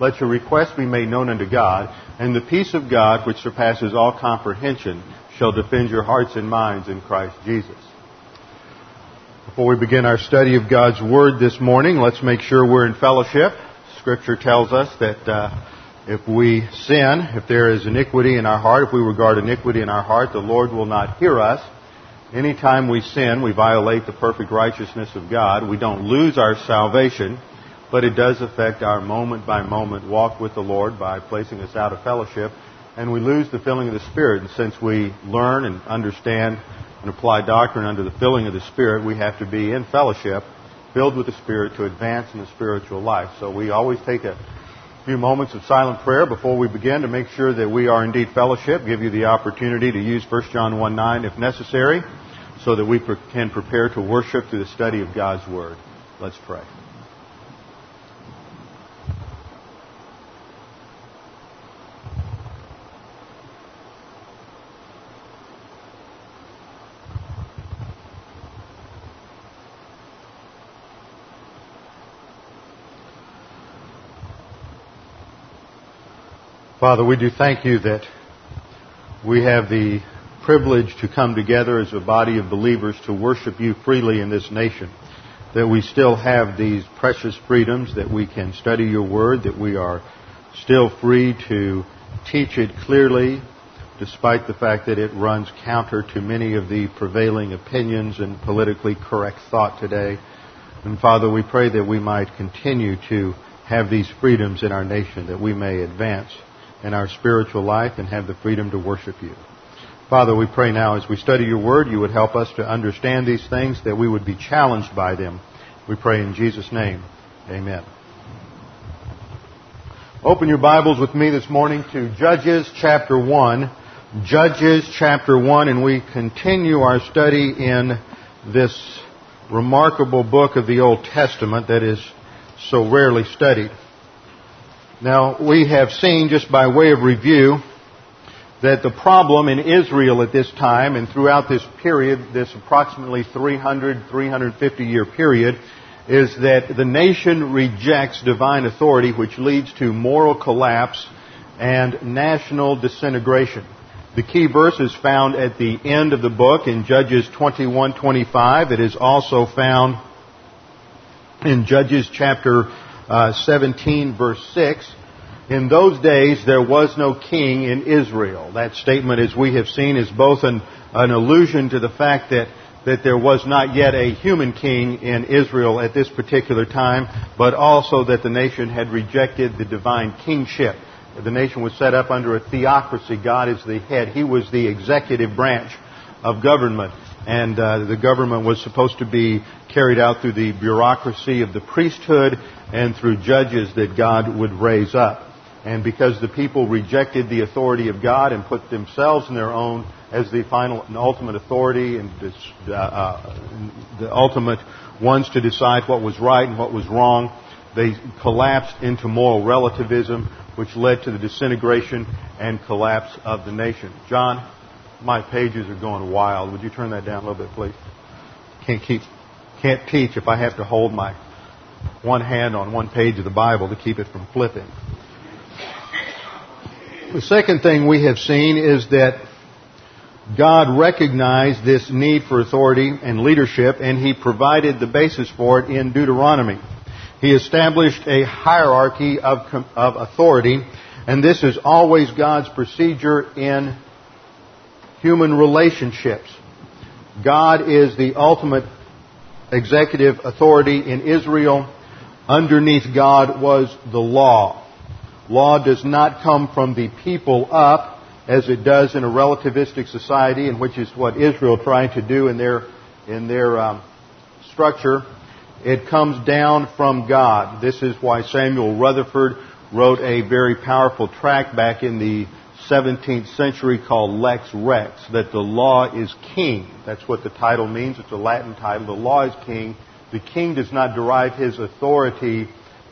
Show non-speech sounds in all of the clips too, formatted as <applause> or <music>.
let your requests be made known unto God, and the peace of God, which surpasses all comprehension, shall defend your hearts and minds in Christ Jesus. Before we begin our study of God's Word this morning, let's make sure we're in fellowship. Scripture tells us that uh, if we sin, if there is iniquity in our heart, if we regard iniquity in our heart, the Lord will not hear us. Anytime we sin, we violate the perfect righteousness of God. We don't lose our salvation, but it does affect our moment by moment walk with the Lord by placing us out of fellowship, and we lose the filling of the Spirit. And since we learn and understand and apply doctrine under the filling of the Spirit, we have to be in fellowship, filled with the Spirit to advance in the spiritual life. So we always take a few moments of silent prayer before we begin to make sure that we are indeed fellowship, give you the opportunity to use 1 John 1 9 if necessary, so that we can prepare to worship through the study of God's Word. Let's pray. Father, we do thank you that we have the privilege to come together as a body of believers to worship you freely in this nation. That we still have these precious freedoms, that we can study your word, that we are still free to teach it clearly, despite the fact that it runs counter to many of the prevailing opinions and politically correct thought today. And Father, we pray that we might continue to have these freedoms in our nation, that we may advance in our spiritual life and have the freedom to worship you. Father, we pray now as we study your word, you would help us to understand these things, that we would be challenged by them. We pray in Jesus' name. Amen. Open your Bibles with me this morning to Judges chapter 1. Judges chapter 1, and we continue our study in this remarkable book of the Old Testament that is so rarely studied. Now, we have seen, just by way of review, that the problem in Israel at this time and throughout this period, this approximately 300, 350 year period, is that the nation rejects divine authority, which leads to moral collapse and national disintegration. The key verse is found at the end of the book in Judges 21:25. It is also found in Judges chapter uh, 17 verse 6. In those days there was no king in Israel. That statement, as we have seen, is both an, an allusion to the fact that that there was not yet a human king in Israel at this particular time, but also that the nation had rejected the divine kingship. The nation was set up under a theocracy. God is the head. He was the executive branch of government. And uh, the government was supposed to be carried out through the bureaucracy of the priesthood and through judges that God would raise up. And because the people rejected the authority of God and put themselves in their own as the final and ultimate authority and uh, uh, the ultimate ones to decide what was right and what was wrong, they collapsed into moral relativism, which led to the disintegration and collapse of the nation. John, my pages are going wild. Would you turn that down a little bit, please? Can't keep, can't teach if I have to hold my one hand on one page of the Bible to keep it from flipping. The second thing we have seen is that God recognized this need for authority and leadership, and He provided the basis for it in Deuteronomy. He established a hierarchy of, of authority, and this is always God's procedure in human relationships. God is the ultimate executive authority in Israel. Underneath God was the law. Law does not come from the people up as it does in a relativistic society, and which is what Israel tried to do in their in their um, structure. It comes down from God. This is why Samuel Rutherford wrote a very powerful tract back in the 17th century called Lex Rex, that the law is king. That's what the title means. It's a Latin title. The law is king. The king does not derive his authority,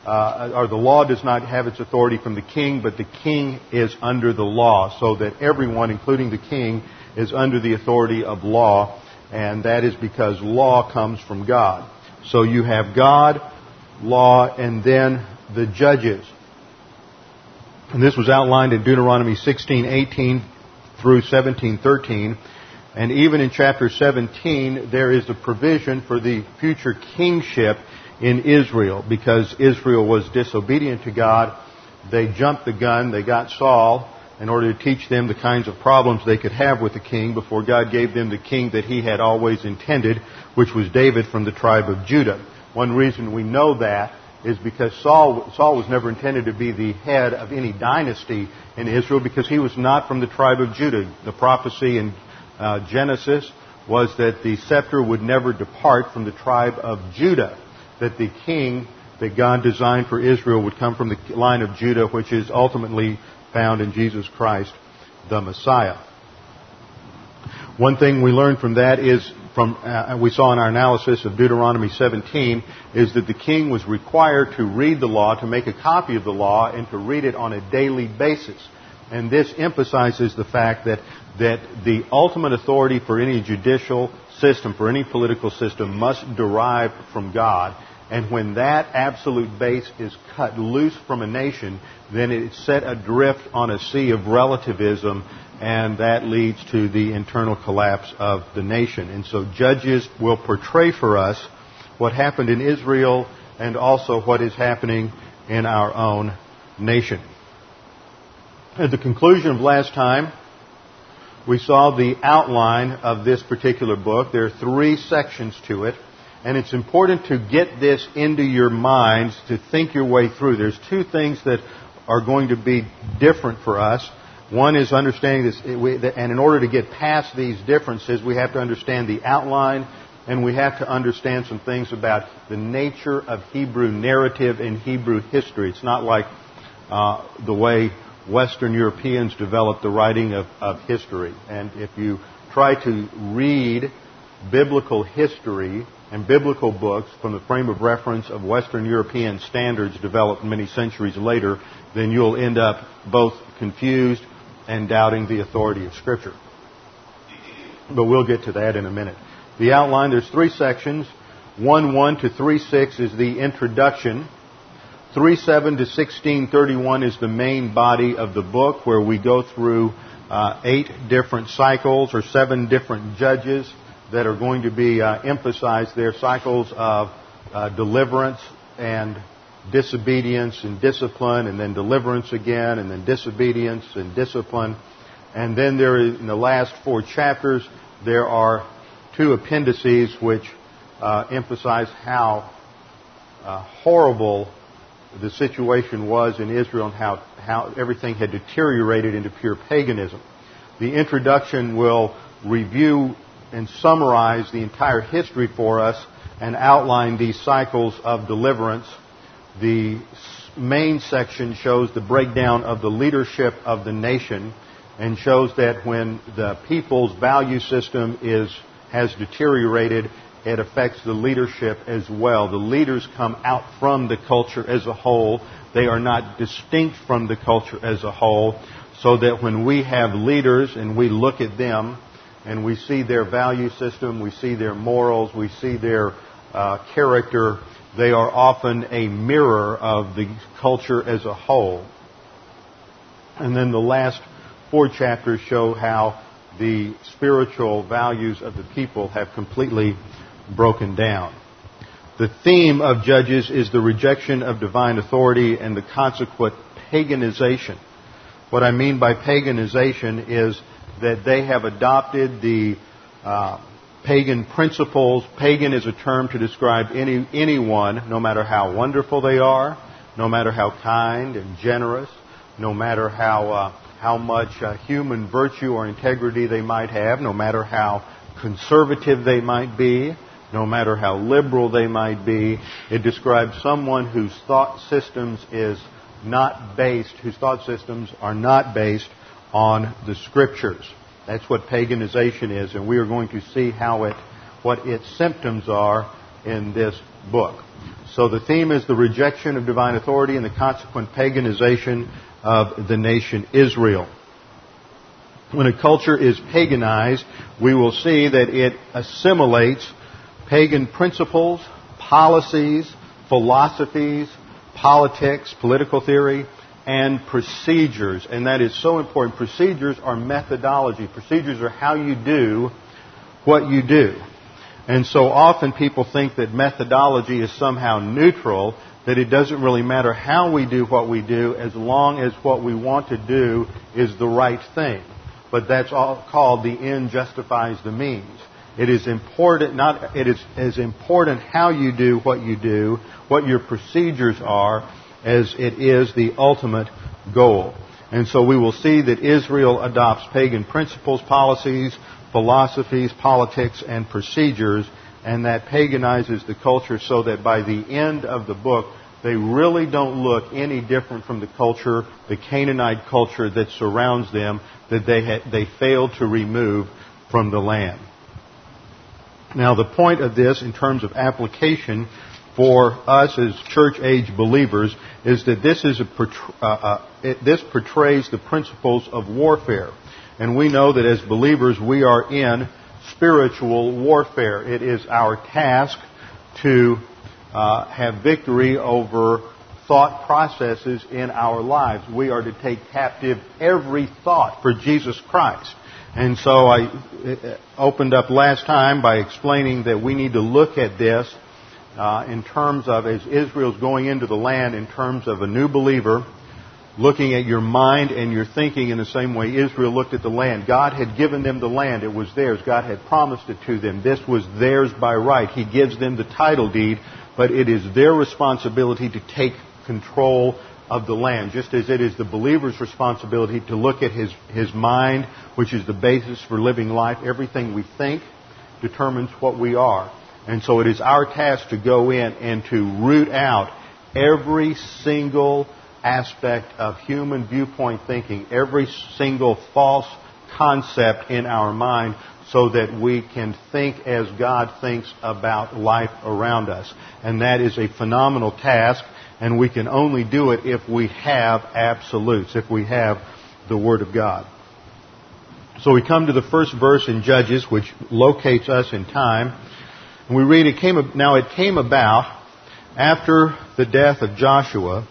uh, or the law does not have its authority from the king, but the king is under the law, so that everyone, including the king, is under the authority of law, and that is because law comes from God. So you have God, law, and then the judges. And this was outlined in Deuteronomy 16:18 through 17:13. And even in chapter 17, there is a provision for the future kingship in Israel because Israel was disobedient to God. They jumped the gun. They got Saul in order to teach them the kinds of problems they could have with the king before God gave them the king that he had always intended, which was David from the tribe of Judah. One reason we know that is because Saul, Saul was never intended to be the head of any dynasty in Israel because he was not from the tribe of Judah. The prophecy in uh, Genesis was that the scepter would never depart from the tribe of Judah, that the king that God designed for Israel would come from the line of Judah, which is ultimately found in Jesus Christ, the Messiah. One thing we learn from that is from uh, we saw in our analysis of Deuteronomy 17 is that the king was required to read the law, to make a copy of the law, and to read it on a daily basis. And this emphasizes the fact that that the ultimate authority for any judicial system, for any political system, must derive from God. And when that absolute base is cut loose from a nation, then it's set adrift on a sea of relativism and that leads to the internal collapse of the nation. And so Judges will portray for us what happened in Israel and also what is happening in our own nation. At the conclusion of last time, we saw the outline of this particular book. There are three sections to it, and it's important to get this into your minds to think your way through. There's two things that are going to be different for us. One is understanding this, and in order to get past these differences, we have to understand the outline and we have to understand some things about the nature of Hebrew narrative and Hebrew history. It's not like uh, the way Western Europeans developed the writing of, of history. And if you try to read biblical history and biblical books from the frame of reference of Western European standards developed many centuries later, then you'll end up both confused and doubting the authority of Scripture. But we'll get to that in a minute. The outline, there's three sections. 1 1 to 3 6 is the introduction. 3 7 to 1631 is the main body of the book where we go through uh, eight different cycles or seven different judges that are going to be uh, emphasized there cycles of uh, deliverance and disobedience and discipline, and then deliverance again, and then disobedience and discipline. And then there is, in the last four chapters, there are two appendices which uh, emphasize how uh, horrible the situation was in Israel and how, how everything had deteriorated into pure paganism. The introduction will review and summarize the entire history for us and outline these cycles of deliverance the main section shows the breakdown of the leadership of the nation and shows that when the people's value system is, has deteriorated, it affects the leadership as well. The leaders come out from the culture as a whole. They are not distinct from the culture as a whole. So that when we have leaders and we look at them and we see their value system, we see their morals, we see their uh, character, they are often a mirror of the culture as a whole. And then the last four chapters show how the spiritual values of the people have completely broken down. The theme of Judges is the rejection of divine authority and the consequent paganization. What I mean by paganization is that they have adopted the uh, pagan principles. Pagan is a term to describe any, anyone, no matter how wonderful they are, no matter how kind and generous, no matter how, uh, how much uh, human virtue or integrity they might have, no matter how conservative they might be, no matter how liberal they might be. It describes someone whose thought systems is not based, whose thought systems are not based on the scriptures. That's what paganization is, and we are going to see how it, what its symptoms are in this book. So the theme is the rejection of divine authority and the consequent paganization of the nation Israel. When a culture is paganized, we will see that it assimilates pagan principles, policies, philosophies, politics, political theory, and procedures. And that is so important. Procedures are methodology. Procedures are how you do what you do. And so often people think that methodology is somehow neutral, that it doesn't really matter how we do what we do as long as what we want to do is the right thing. But that's all called the end justifies the means. It is important not it is as important how you do what you do, what your procedures are, as it is the ultimate goal. And so we will see that Israel adopts pagan principles, policies, philosophies, politics, and procedures, and that paganizes the culture so that by the end of the book, they really don't look any different from the culture, the Canaanite culture that surrounds them, that they, they failed to remove from the land. Now, the point of this, in terms of application for us as church age believers, is that this, is a, uh, uh, it, this portrays the principles of warfare. And we know that as believers, we are in spiritual warfare. It is our task to uh, have victory over thought processes in our lives. We are to take captive every thought for Jesus Christ. And so I uh, opened up last time by explaining that we need to look at this uh, in terms of, as Israel's going into the land, in terms of a new believer looking at your mind and your thinking in the same way Israel looked at the land. God had given them the land. It was theirs. God had promised it to them. This was theirs by right. He gives them the title deed, but it is their responsibility to take control of the land, just as it is the believer's responsibility to look at his, his mind, which is the basis for living life. Everything we think determines what we are. And so it is our task to go in and to root out every single aspect of human viewpoint thinking, every single false concept in our mind so that we can think as God thinks about life around us. And that is a phenomenal task and we can only do it if we have absolutes, if we have the Word of God. So we come to the first verse in Judges, which locates us in time. And we read, it came, now it came about after the death of Joshua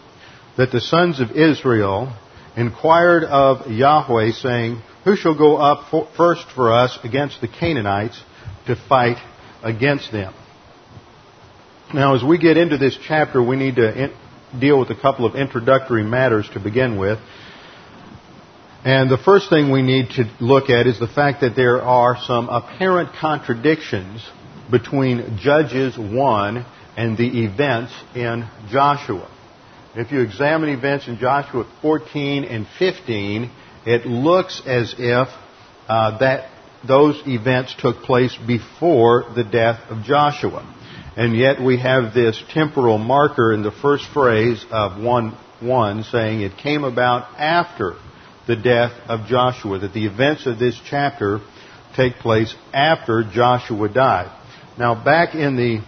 that the sons of Israel inquired of Yahweh, saying, Who shall go up for, first for us against the Canaanites to fight against them? Now, as we get into this chapter, we need to in, deal with a couple of introductory matters to begin with. And the first thing we need to look at is the fact that there are some apparent contradictions between Judges 1 and the events in Joshua. If you examine events in Joshua 14 and 15, it looks as if uh, that those events took place before the death of Joshua. And yet we have this temporal marker in the first phrase of 1 1 saying it came about after the death of Joshua, that the events of this chapter take place after Joshua died. Now, back in the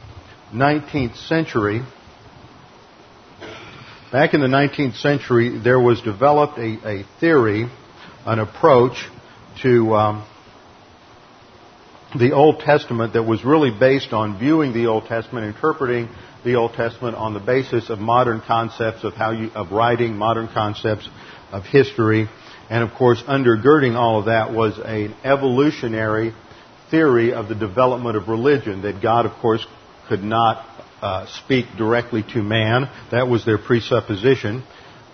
19th century, back in the 19th century, there was developed a, a theory, an approach to um, the Old Testament that was really based on viewing the Old Testament, interpreting the Old Testament on the basis of modern concepts of how you, of writing, modern concepts of history, and of course, undergirding all of that was an evolutionary theory of the development of religion. That God, of course, could not uh, speak directly to man. That was their presupposition.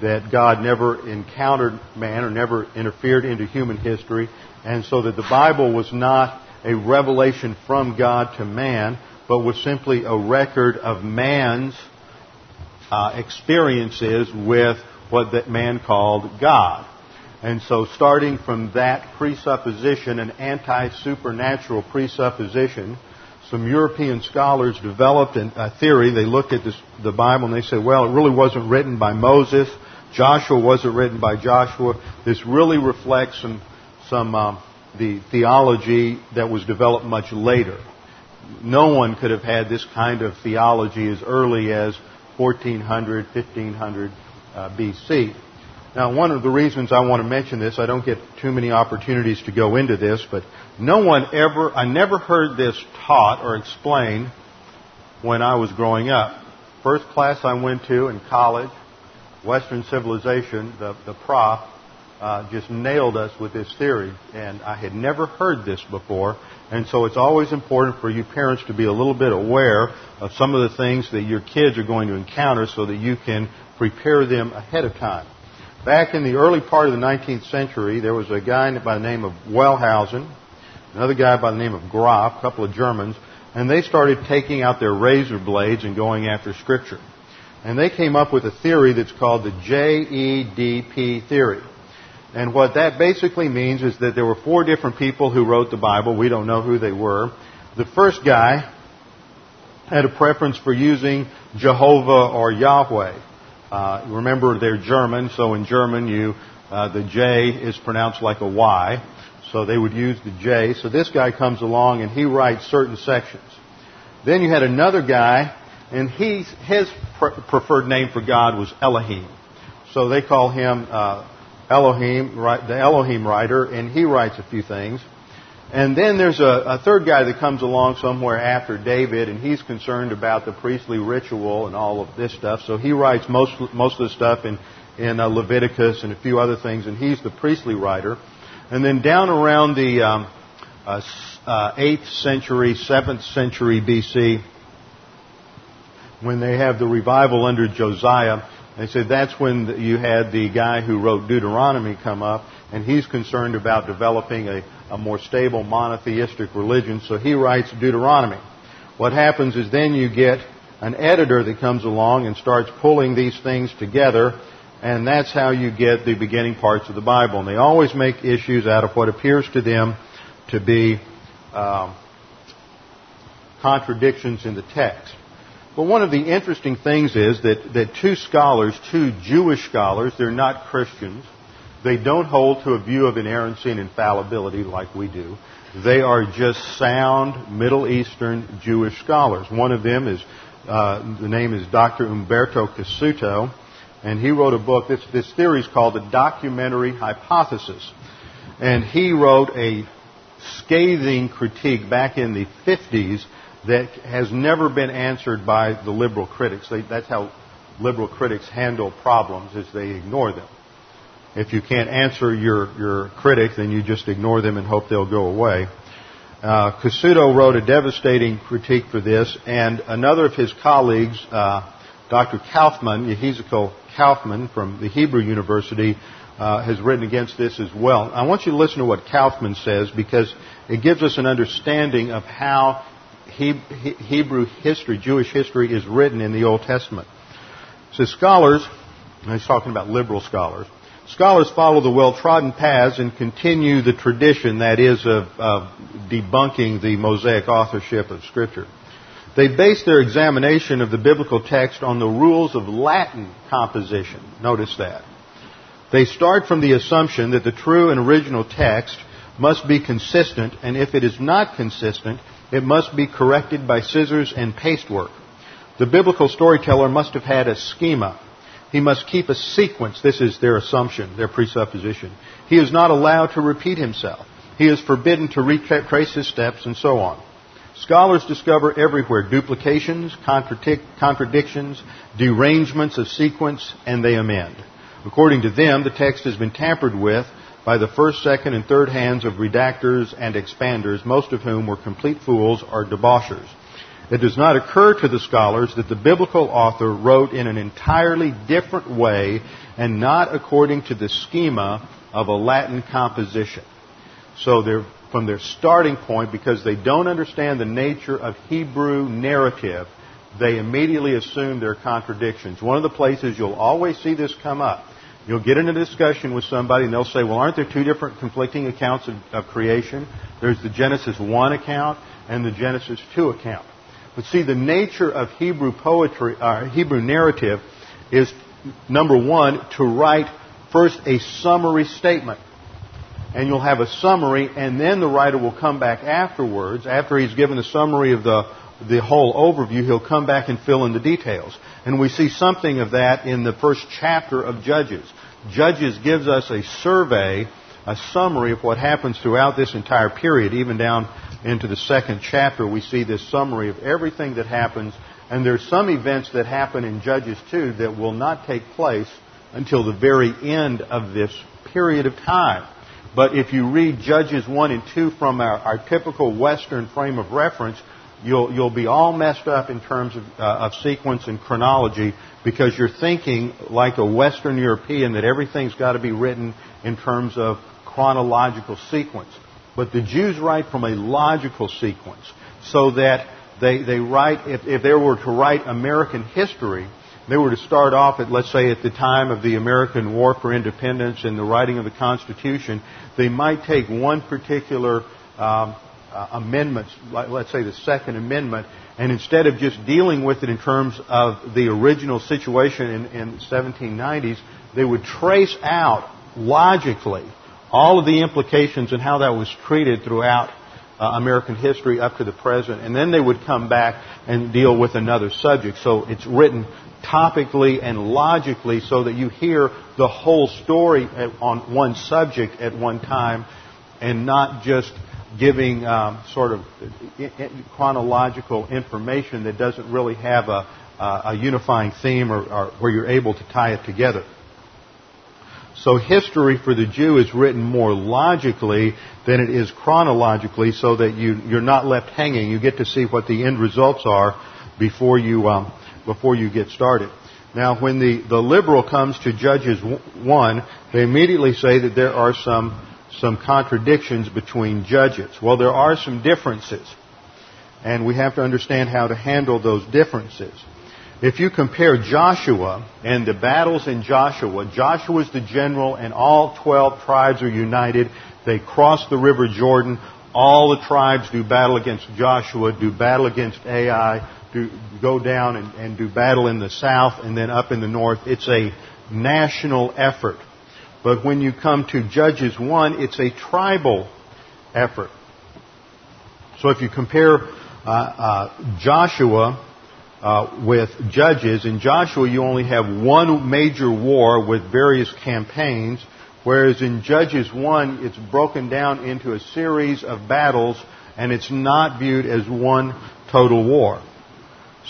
that God never encountered man or never interfered into human history, and so that the Bible was not a revelation from God to man, but was simply a record of man's uh, experiences with what that man called God. And so, starting from that presupposition, an anti supernatural presupposition, some European scholars developed a theory. They looked at this, the Bible and they said, well, it really wasn't written by Moses. Joshua wasn't written by Joshua. This really reflects some, some uh, the theology that was developed much later. No one could have had this kind of theology as early as 1400, 1500 uh, BC. Now, one of the reasons I want to mention this, I don't get too many opportunities to go into this, but no one ever, I never heard this taught or explained when I was growing up. First class I went to in college, Western Civilization, the, the prof, uh, just nailed us with this theory. And I had never heard this before. And so it's always important for you parents to be a little bit aware of some of the things that your kids are going to encounter so that you can prepare them ahead of time. Back in the early part of the 19th century, there was a guy by the name of Wellhausen, another guy by the name of Graf, a couple of Germans, and they started taking out their razor blades and going after Scripture. And they came up with a theory that's called the JEDP theory. And what that basically means is that there were four different people who wrote the Bible. We don't know who they were. The first guy had a preference for using Jehovah or Yahweh. Uh, remember, they're German, so in German, you uh, the J is pronounced like a Y, so they would use the J. So this guy comes along and he writes certain sections. Then you had another guy, and his preferred name for God was Elohim, so they call him uh, Elohim, the Elohim writer, and he writes a few things. And then there's a, a, third guy that comes along somewhere after David, and he's concerned about the priestly ritual and all of this stuff. So he writes most most of the stuff in in uh, Leviticus and a few other things, and he's the priestly writer. And then down around the um, uh, uh, 8th century, 7th century BC, when they have the revival under Josiah, they say that's when you had the guy who wrote Deuteronomy come up, and he's concerned about developing a, a more stable monotheistic religion, so he writes Deuteronomy. What happens is then you get an editor that comes along and starts pulling these things together, and that's how you get the beginning parts of the Bible. And they always make issues out of what appears to them to be um, contradictions in the text. But one of the interesting things is that, that two scholars, two Jewish scholars, they're not Christians. They don't hold to a view of inerrancy and infallibility like we do. They are just sound Middle Eastern Jewish scholars. One of them is, uh, the name is Dr. Umberto Cassuto, and he wrote a book. This, this theory is called the documentary hypothesis. And he wrote a scathing critique back in the 50s that has never been answered by the liberal critics. They, that's how liberal critics handle problems, is they ignore them. If you can't answer your, your critic, then you just ignore them and hope they'll go away. Uh, Cassuto wrote a devastating critique for this, and another of his colleagues, uh, Dr. Kaufman, Yehiziel Kaufman from the Hebrew University, uh, has written against this as well. I want you to listen to what Kaufman says because it gives us an understanding of how Hebrew history, Jewish history, is written in the Old Testament. So scholars, and he's talking about liberal scholars, scholars follow the well-trodden paths and continue the tradition that is of, of debunking the Mosaic authorship of Scripture. They base their examination of the biblical text on the rules of Latin composition. Notice that. They start from the assumption that the true and original text must be consistent, and if it is not consistent, it must be corrected by scissors and paste work. The biblical storyteller must have had a schema. He must keep a sequence. This is their assumption, their presupposition. He is not allowed to repeat himself. He is forbidden to retrace his steps and so on. Scholars discover everywhere duplications, contradic- contradictions, derangements of sequence, and they amend. According to them, the text has been tampered with by the first, second, and third hands of redactors and expanders, most of whom were complete fools or debauchers. It does not occur to the scholars that the biblical author wrote in an entirely different way and not according to the schema of a Latin composition. So they're from their starting point, because they don't understand the nature of Hebrew narrative, they immediately assume there are contradictions. One of the places you'll always see this come up, you'll get in a discussion with somebody and they'll say, well, aren't there two different conflicting accounts of, of creation? There's the Genesis 1 account and the Genesis 2 account. But see, the nature of Hebrew poetry, uh, Hebrew narrative is, number one, to write first a summary statement and you'll have a summary, and then the writer will come back afterwards, after he's given the summary of the, the whole overview, he'll come back and fill in the details. And we see something of that in the first chapter of Judges. Judges gives us a survey, a summary of what happens throughout this entire period, even down into the second chapter, we see this summary of everything that happens. And there's some events that happen in Judges 2 that will not take place until the very end of this period of time. But if you read Judges 1 and 2 from our, our typical Western frame of reference, you'll, you'll be all messed up in terms of, uh, of sequence and chronology because you're thinking like a Western European that everything's got to be written in terms of chronological sequence. But the Jews write from a logical sequence so that they, they write, if, if they were to write American history, they were to start off at, let's say, at the time of the American War for Independence and the writing of the Constitution, they might take one particular um, uh, amendment, like, let's say the Second Amendment, and instead of just dealing with it in terms of the original situation in, in the 1790s, they would trace out logically all of the implications and how that was treated throughout uh, American history up to the present, and then they would come back and deal with another subject. So it's written topically and logically so that you hear the whole story on one subject at one time and not just giving um, sort of chronological information that doesn't really have a, a unifying theme or, or where you're able to tie it together. So history for the Jew is written more logically than it is chronologically so that you, you're not left hanging. You get to see what the end results are before you um, before you get started. Now, when the, the liberal comes to Judges 1, they immediately say that there are some, some contradictions between judges. Well, there are some differences. And we have to understand how to handle those differences. If you compare Joshua and the battles in Joshua, Joshua is the general and all 12 tribes are united. They cross the river Jordan. All the tribes do battle against Joshua, do battle against Ai do, go down and, and do battle in the south and then up in the north. It's a national effort. But when you come to Judges 1, it's a tribal effort. So if you compare uh, uh, Joshua uh, with Judges, in Joshua you only have one major war with various campaigns, whereas in Judges 1 it's broken down into a series of battles and it's not viewed as one total war.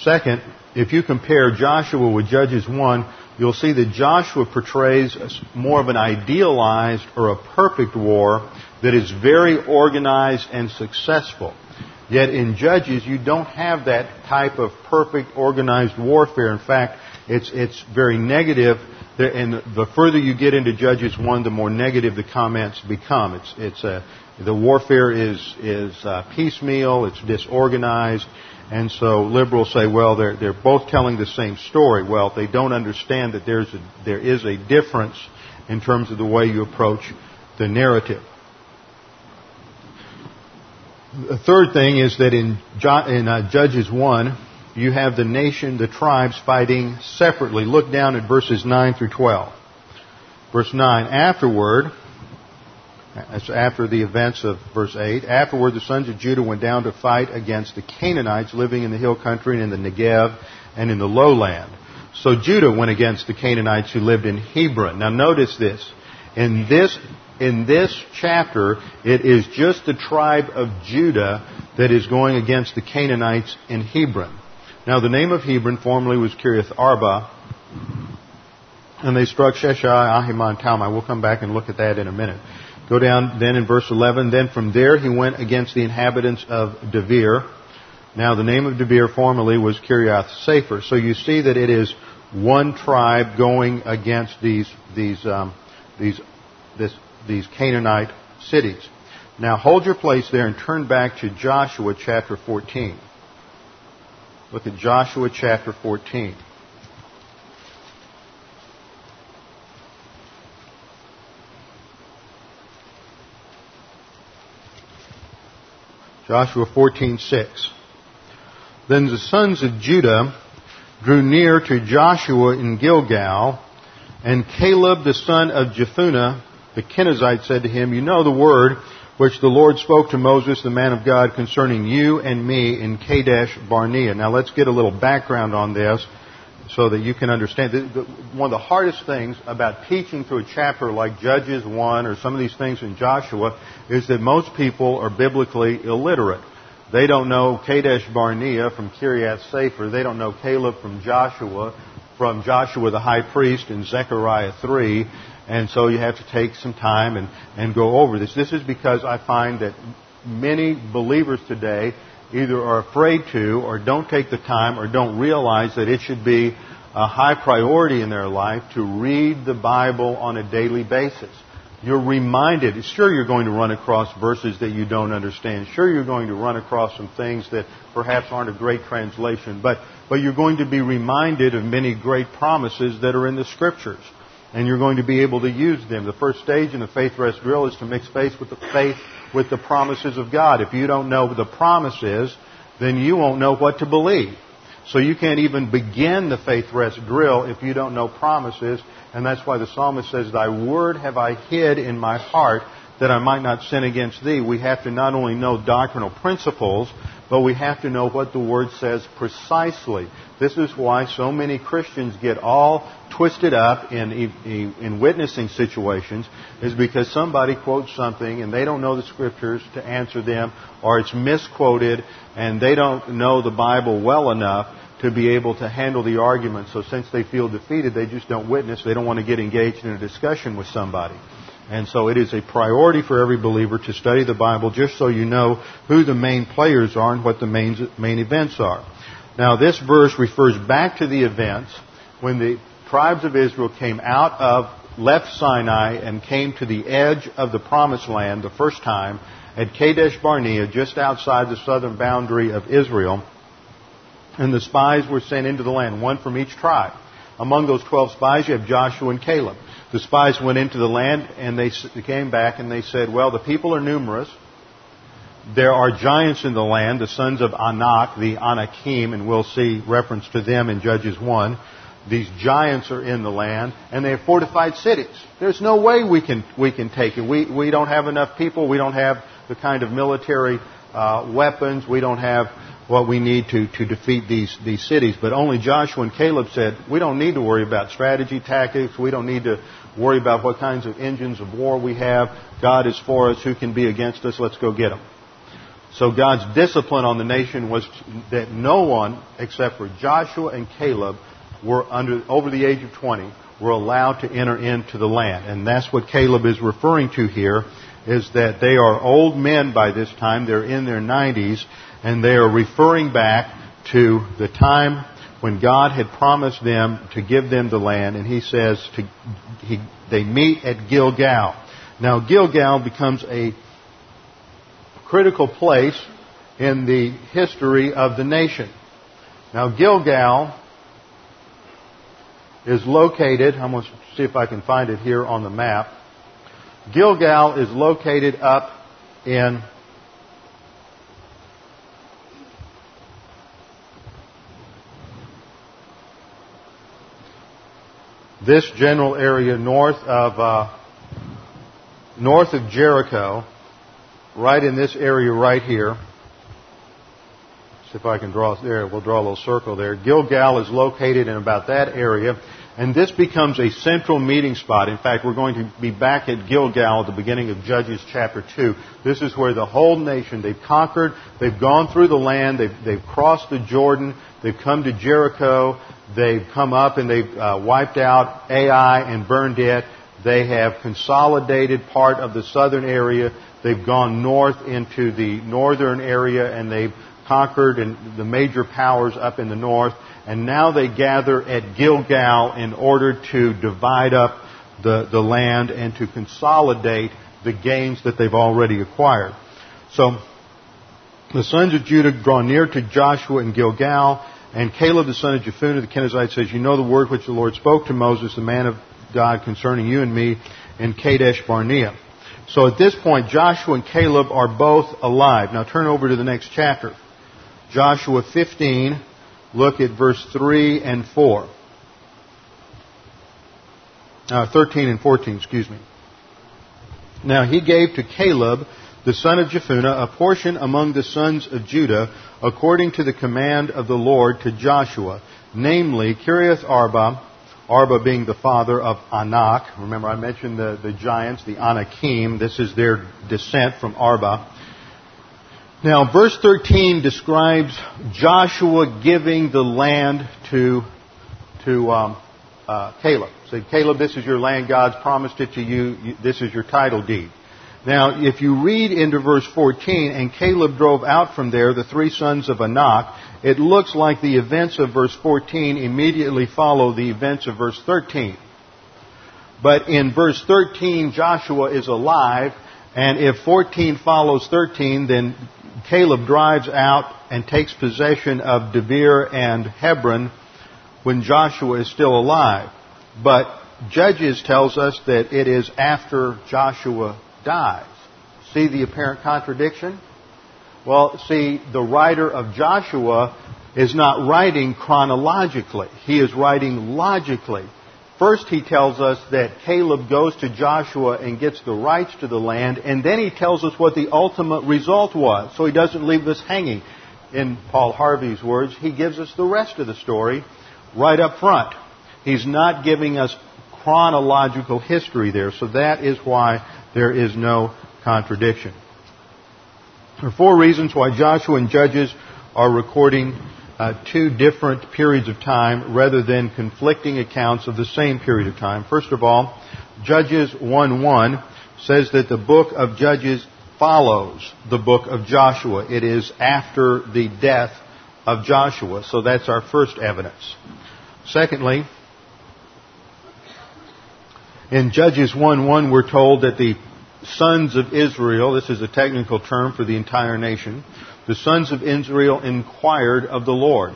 Second, if you compare Joshua with Judges 1, you'll see that Joshua portrays more of an idealized or a perfect war that is very organized and successful. Yet in Judges, you don't have that type of perfect organized warfare. In fact, it's, it's very negative. And the further you get into Judges 1, the more negative the comments become. It's, it's a, the warfare is, is uh, piecemeal, it's disorganized, and so liberals say, well, they're, they're both telling the same story. Well, they don't understand that there's a, there is a difference in terms of the way you approach the narrative. The third thing is that in, in uh, Judges 1, you have the nation, the tribes fighting separately. Look down at verses 9 through 12. Verse 9, afterward, that's after the events of verse 8. Afterward, the sons of Judah went down to fight against the Canaanites living in the hill country and in the Negev and in the lowland. So Judah went against the Canaanites who lived in Hebron. Now notice this. In this, in this chapter, it is just the tribe of Judah that is going against the Canaanites in Hebron. Now the name of Hebron formerly was Kiriath Arba, and they struck Sheshai, Ahiman, Talmai. We'll come back and look at that in a minute. Go down then in verse 11. Then from there he went against the inhabitants of Debir, Now the name of Debir formerly was Kiriath Sefer. So you see that it is one tribe going against these these um, these this, these Canaanite cities. Now hold your place there and turn back to Joshua chapter 14. Look at Joshua chapter 14. Joshua 14:6. Then the sons of Judah drew near to Joshua in Gilgal, and Caleb the son of Jephunneh the Kenizzite said to him, You know the word which the Lord spoke to Moses, the man of God, concerning you and me in Kadesh Barnea. Now let's get a little background on this so that you can understand. One of the hardest things about teaching through a chapter like Judges 1 or some of these things in Joshua is that most people are biblically illiterate. They don't know Kadesh Barnea from Kiriath Sefer. They don't know Caleb from Joshua, from Joshua the high priest in Zechariah 3. And so you have to take some time and, and go over this. This is because I find that many believers today either are afraid to or don't take the time or don't realize that it should be a high priority in their life to read the Bible on a daily basis. You're reminded, sure you're going to run across verses that you don't understand. Sure you're going to run across some things that perhaps aren't a great translation, but, but you're going to be reminded of many great promises that are in the scriptures and you're going to be able to use them. The first stage in the faith rest drill is to mix faith with the faith with the promises of God. If you don't know the promises, then you won't know what to believe. So you can't even begin the faith rest drill if you don't know promises, and that's why the psalmist says, Thy word have I hid in my heart that I might not sin against thee. We have to not only know doctrinal principles, but we have to know what the Word says precisely. This is why so many Christians get all twisted up in, in witnessing situations, is because somebody quotes something and they don't know the Scriptures to answer them, or it's misquoted and they don't know the Bible well enough to be able to handle the argument. So since they feel defeated, they just don't witness. They don't want to get engaged in a discussion with somebody. And so it is a priority for every believer to study the Bible just so you know who the main players are and what the main, main events are. Now this verse refers back to the events when the tribes of Israel came out of, left Sinai and came to the edge of the promised land the first time at Kadesh Barnea, just outside the southern boundary of Israel. And the spies were sent into the land, one from each tribe. Among those 12 spies, you have Joshua and Caleb the spies went into the land and they came back and they said, well, the people are numerous. There are giants in the land, the sons of Anak, the Anakim, and we'll see reference to them in Judges 1. These giants are in the land and they have fortified cities. There's no way we can, we can take it. We, we don't have enough people. We don't have the kind of military uh, weapons. We don't have what we need to, to defeat these, these cities. But only Joshua and Caleb said, we don't need to worry about strategy, tactics. We don't need to worry about what kinds of engines of war we have. God is for us. Who can be against us? Let's go get them. So God's discipline on the nation was that no one except for Joshua and Caleb were under, over the age of 20 were allowed to enter into the land. And that's what Caleb is referring to here is that they are old men by this time. They're in their 90s and they are referring back to the time when God had promised them to give them the land, and He says to, he, they meet at Gilgal. Now Gilgal becomes a critical place in the history of the nation. Now Gilgal is located, I'm going to see if I can find it here on the map. Gilgal is located up in this general area north of uh, north of Jericho, right in this area right here. If I can draw there. We'll draw a little circle there. Gilgal is located in about that area, and this becomes a central meeting spot. In fact, we're going to be back at Gilgal at the beginning of Judges chapter two. This is where the whole nation they've conquered, they've gone through the land, they've, they've crossed the Jordan, they've come to Jericho, They've come up and they've uh, wiped out Ai and burned it. They have consolidated part of the southern area. They've gone north into the northern area and they've conquered and the major powers up in the north, and now they gather at Gilgal in order to divide up the, the land and to consolidate the gains that they've already acquired. So, the sons of Judah draw near to Joshua in Gilgal, and Caleb the son of Jephunneh the Kenizzite says, You know the word which the Lord spoke to Moses, the man of God, concerning you and me in Kadesh Barnea. So at this point, Joshua and Caleb are both alive. Now turn over to the next chapter. Joshua 15, look at verse 3 and 4. Uh, 13 and 14, excuse me. Now he gave to Caleb, the son of Jephunneh, a portion among the sons of Judah, according to the command of the Lord to Joshua, namely Kiriath Arba, Arba being the father of Anak. Remember, I mentioned the, the giants, the Anakim. This is their descent from Arba. Now, verse 13 describes Joshua giving the land to, to um, uh, Caleb. Say, Caleb, this is your land. God's promised it to you. This is your title deed. Now, if you read into verse 14, and Caleb drove out from there the three sons of Anak, it looks like the events of verse 14 immediately follow the events of verse 13. But in verse 13, Joshua is alive, and if 14 follows 13, then Caleb drives out and takes possession of Debir and Hebron when Joshua is still alive. But Judges tells us that it is after Joshua dies. See the apparent contradiction? Well, see, the writer of Joshua is not writing chronologically. He is writing logically. First, he tells us that Caleb goes to Joshua and gets the rights to the land, and then he tells us what the ultimate result was. So he doesn't leave us hanging. In Paul Harvey's words, he gives us the rest of the story right up front. He's not giving us chronological history there, so that is why there is no contradiction. There are four reasons why Joshua and Judges are recording uh, two different periods of time rather than conflicting accounts of the same period of time. First of all, Judges 1:1 says that the book of Judges follows the book of Joshua. It is after the death of Joshua, so that's our first evidence. Secondly, in Judges 1:1 we're told that the sons of Israel, this is a technical term for the entire nation, the sons of Israel inquired of the Lord.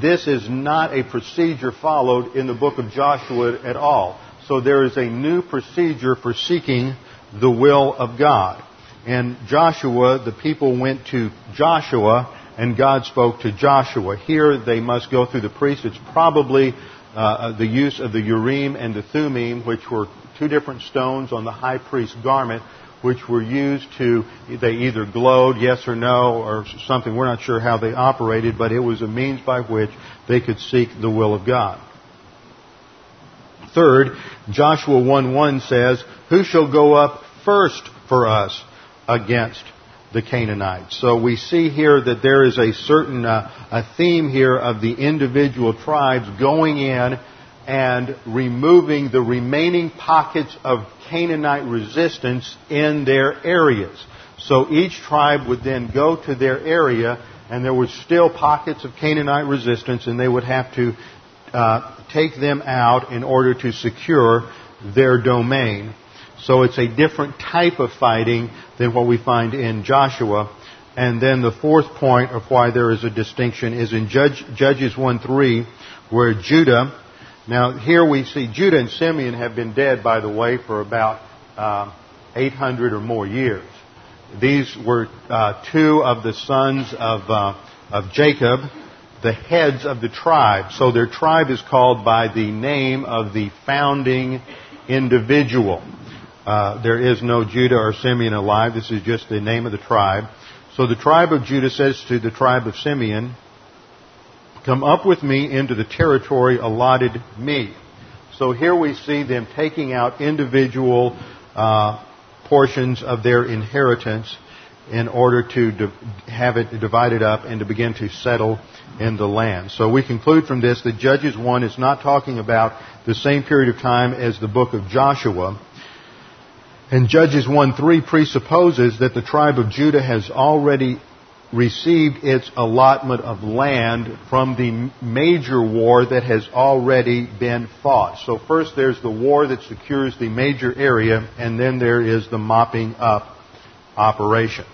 This is not a procedure followed in the book of Joshua at all. So there is a new procedure for seeking the will of God. And Joshua, the people went to Joshua and God spoke to Joshua. Here they must go through the priests. It's probably uh, the use of the Urim and the Thummim, which were two different stones on the high priest's garment, which were used to, they either glowed, yes or no, or something. We're not sure how they operated, but it was a means by which they could seek the will of God. Third, Joshua 1:1 says, Who shall go up first for us against the Canaanites? So we see here that there is a certain uh, a theme here of the individual tribes going in and removing the remaining pockets of Canaanite resistance in their areas. So each tribe would then go to their area, and there were still pockets of Canaanite resistance, and they would have to uh, take them out in order to secure their domain. So it's a different type of fighting than what we find in Joshua. And then the fourth point of why there is a distinction is in Judge, Judges 1 3, where Judah now, here we see Judah and Simeon have been dead, by the way, for about uh, 800 or more years. These were uh, two of the sons of, uh, of Jacob, the heads of the tribe. So their tribe is called by the name of the founding individual. Uh, there is no Judah or Simeon alive. This is just the name of the tribe. So the tribe of Judah says to the tribe of Simeon, Come up with me into the territory allotted me. So here we see them taking out individual uh, portions of their inheritance in order to have it divided up and to begin to settle in the land. So we conclude from this that Judges 1 is not talking about the same period of time as the book of Joshua. And Judges 1 3 presupposes that the tribe of Judah has already received its allotment of land from the major war that has already been fought. So first there's the war that secures the major area, and then there is the mopping up operation.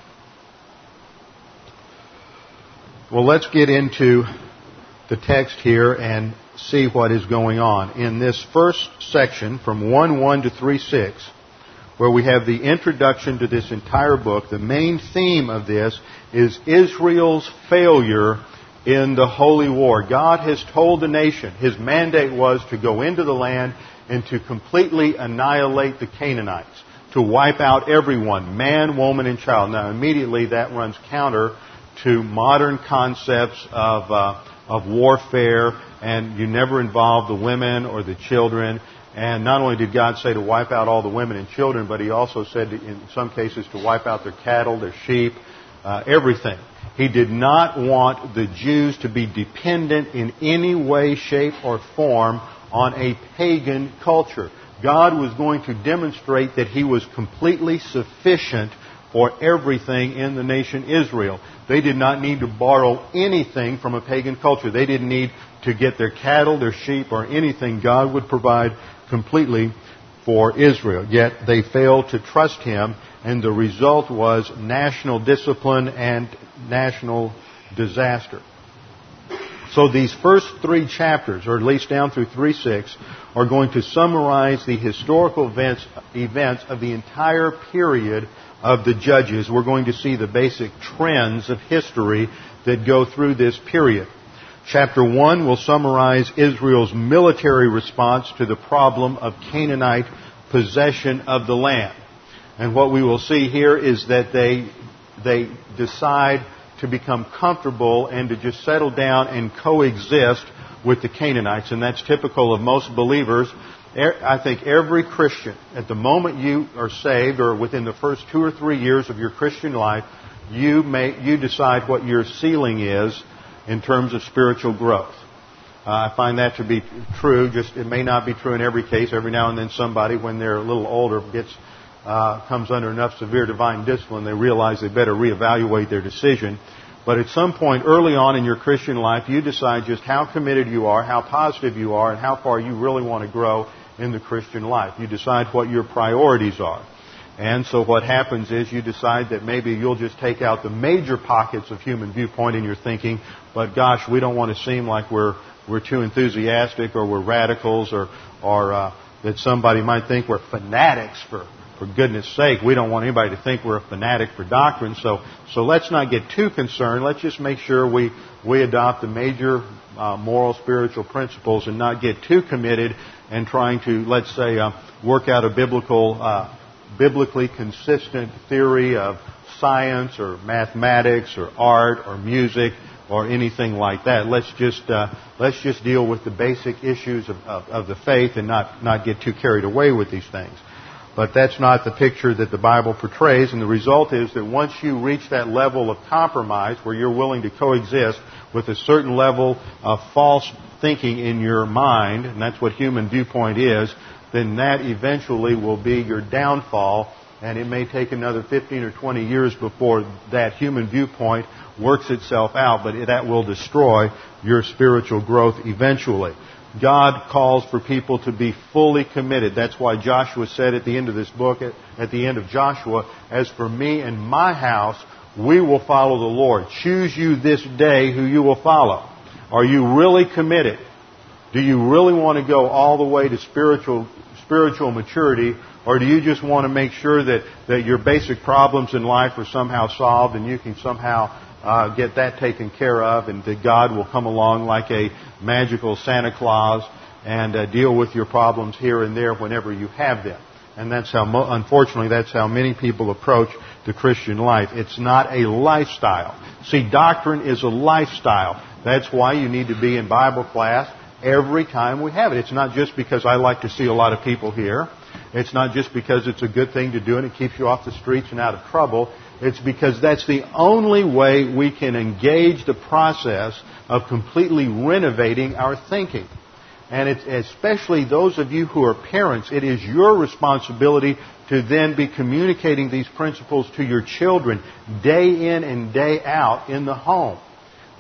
Well, let's get into the text here and see what is going on. In this first section, from 1 1 to 3 6, where we have the introduction to this entire book, the main theme of this is Israel's failure in the holy war. God has told the nation, his mandate was to go into the land and to completely annihilate the Canaanites, to wipe out everyone, man, woman, and child. Now, immediately that runs counter to modern concepts of, uh, of warfare, and you never involve the women or the children. And not only did God say to wipe out all the women and children, but He also said to, in some cases to wipe out their cattle, their sheep, uh, everything. He did not want the Jews to be dependent in any way, shape, or form on a pagan culture. God was going to demonstrate that He was completely sufficient for everything in the nation Israel. They did not need to borrow anything from a pagan culture. They didn't need to get their cattle, their sheep, or anything. God would provide completely for Israel. Yet they failed to trust him, and the result was national discipline and national disaster. So these first three chapters, or at least down through 3-6, are going to summarize the historical events, events of the entire period of the judges. We're going to see the basic trends of history that go through this period. Chapter 1 will summarize Israel's military response to the problem of Canaanite possession of the land. And what we will see here is that they, they decide to become comfortable and to just settle down and coexist with the Canaanites. And that's typical of most believers. I think every Christian, at the moment you are saved or within the first two or three years of your Christian life, you, may, you decide what your ceiling is in terms of spiritual growth. Uh, I find that to be true. Just it may not be true in every case. Every now and then, somebody, when they're a little older, gets uh, comes under enough severe divine discipline, they realize they better reevaluate their decision. But at some point early on in your Christian life, you decide just how committed you are, how positive you are, and how far you really want to grow in the Christian life. You decide what your priorities are. And so what happens is you decide that maybe you'll just take out the major pockets of human viewpoint in your thinking, but gosh, we don't want to seem like we're we're too enthusiastic or we're radicals or or uh, that somebody might think we're fanatics for for goodness sake. We don't want anybody to think we're a fanatic for doctrine. So so let's not get too concerned. Let's just make sure we we adopt the major uh, moral spiritual principles and not get too committed and trying to let's say uh, work out a biblical uh, biblically consistent theory of science or mathematics or art or music or anything like that. Let's just uh, let's just deal with the basic issues of, of, of, the faith and not not get too carried away with these things. But that's not the picture that the Bible portrays, and the result is that once you reach that level of compromise where you're willing to coexist with a certain level of false thinking in your mind, and that's what human viewpoint is, then that eventually will be your downfall. And it may take another 15 or 20 years before that human viewpoint works itself out, but that will destroy your spiritual growth eventually. God calls for people to be fully committed. That's why Joshua said at the end of this book, at the end of Joshua, as for me and my house, we will follow the Lord. Choose you this day who you will follow. Are you really committed? Do you really want to go all the way to spiritual spiritual maturity, or do you just want to make sure that, that your basic problems in life are somehow solved and you can somehow uh, get that taken care of and that God will come along like a magical Santa Claus and uh, deal with your problems here and there whenever you have them. And that's how, unfortunately, that's how many people approach the Christian life. It's not a lifestyle. See, doctrine is a lifestyle. That's why you need to be in Bible class every time we have it. It's not just because I like to see a lot of people here. It's not just because it's a good thing to do and it keeps you off the streets and out of trouble. It's because that's the only way we can engage the process of completely renovating our thinking. And it's especially those of you who are parents, it is your responsibility to then be communicating these principles to your children day in and day out in the home.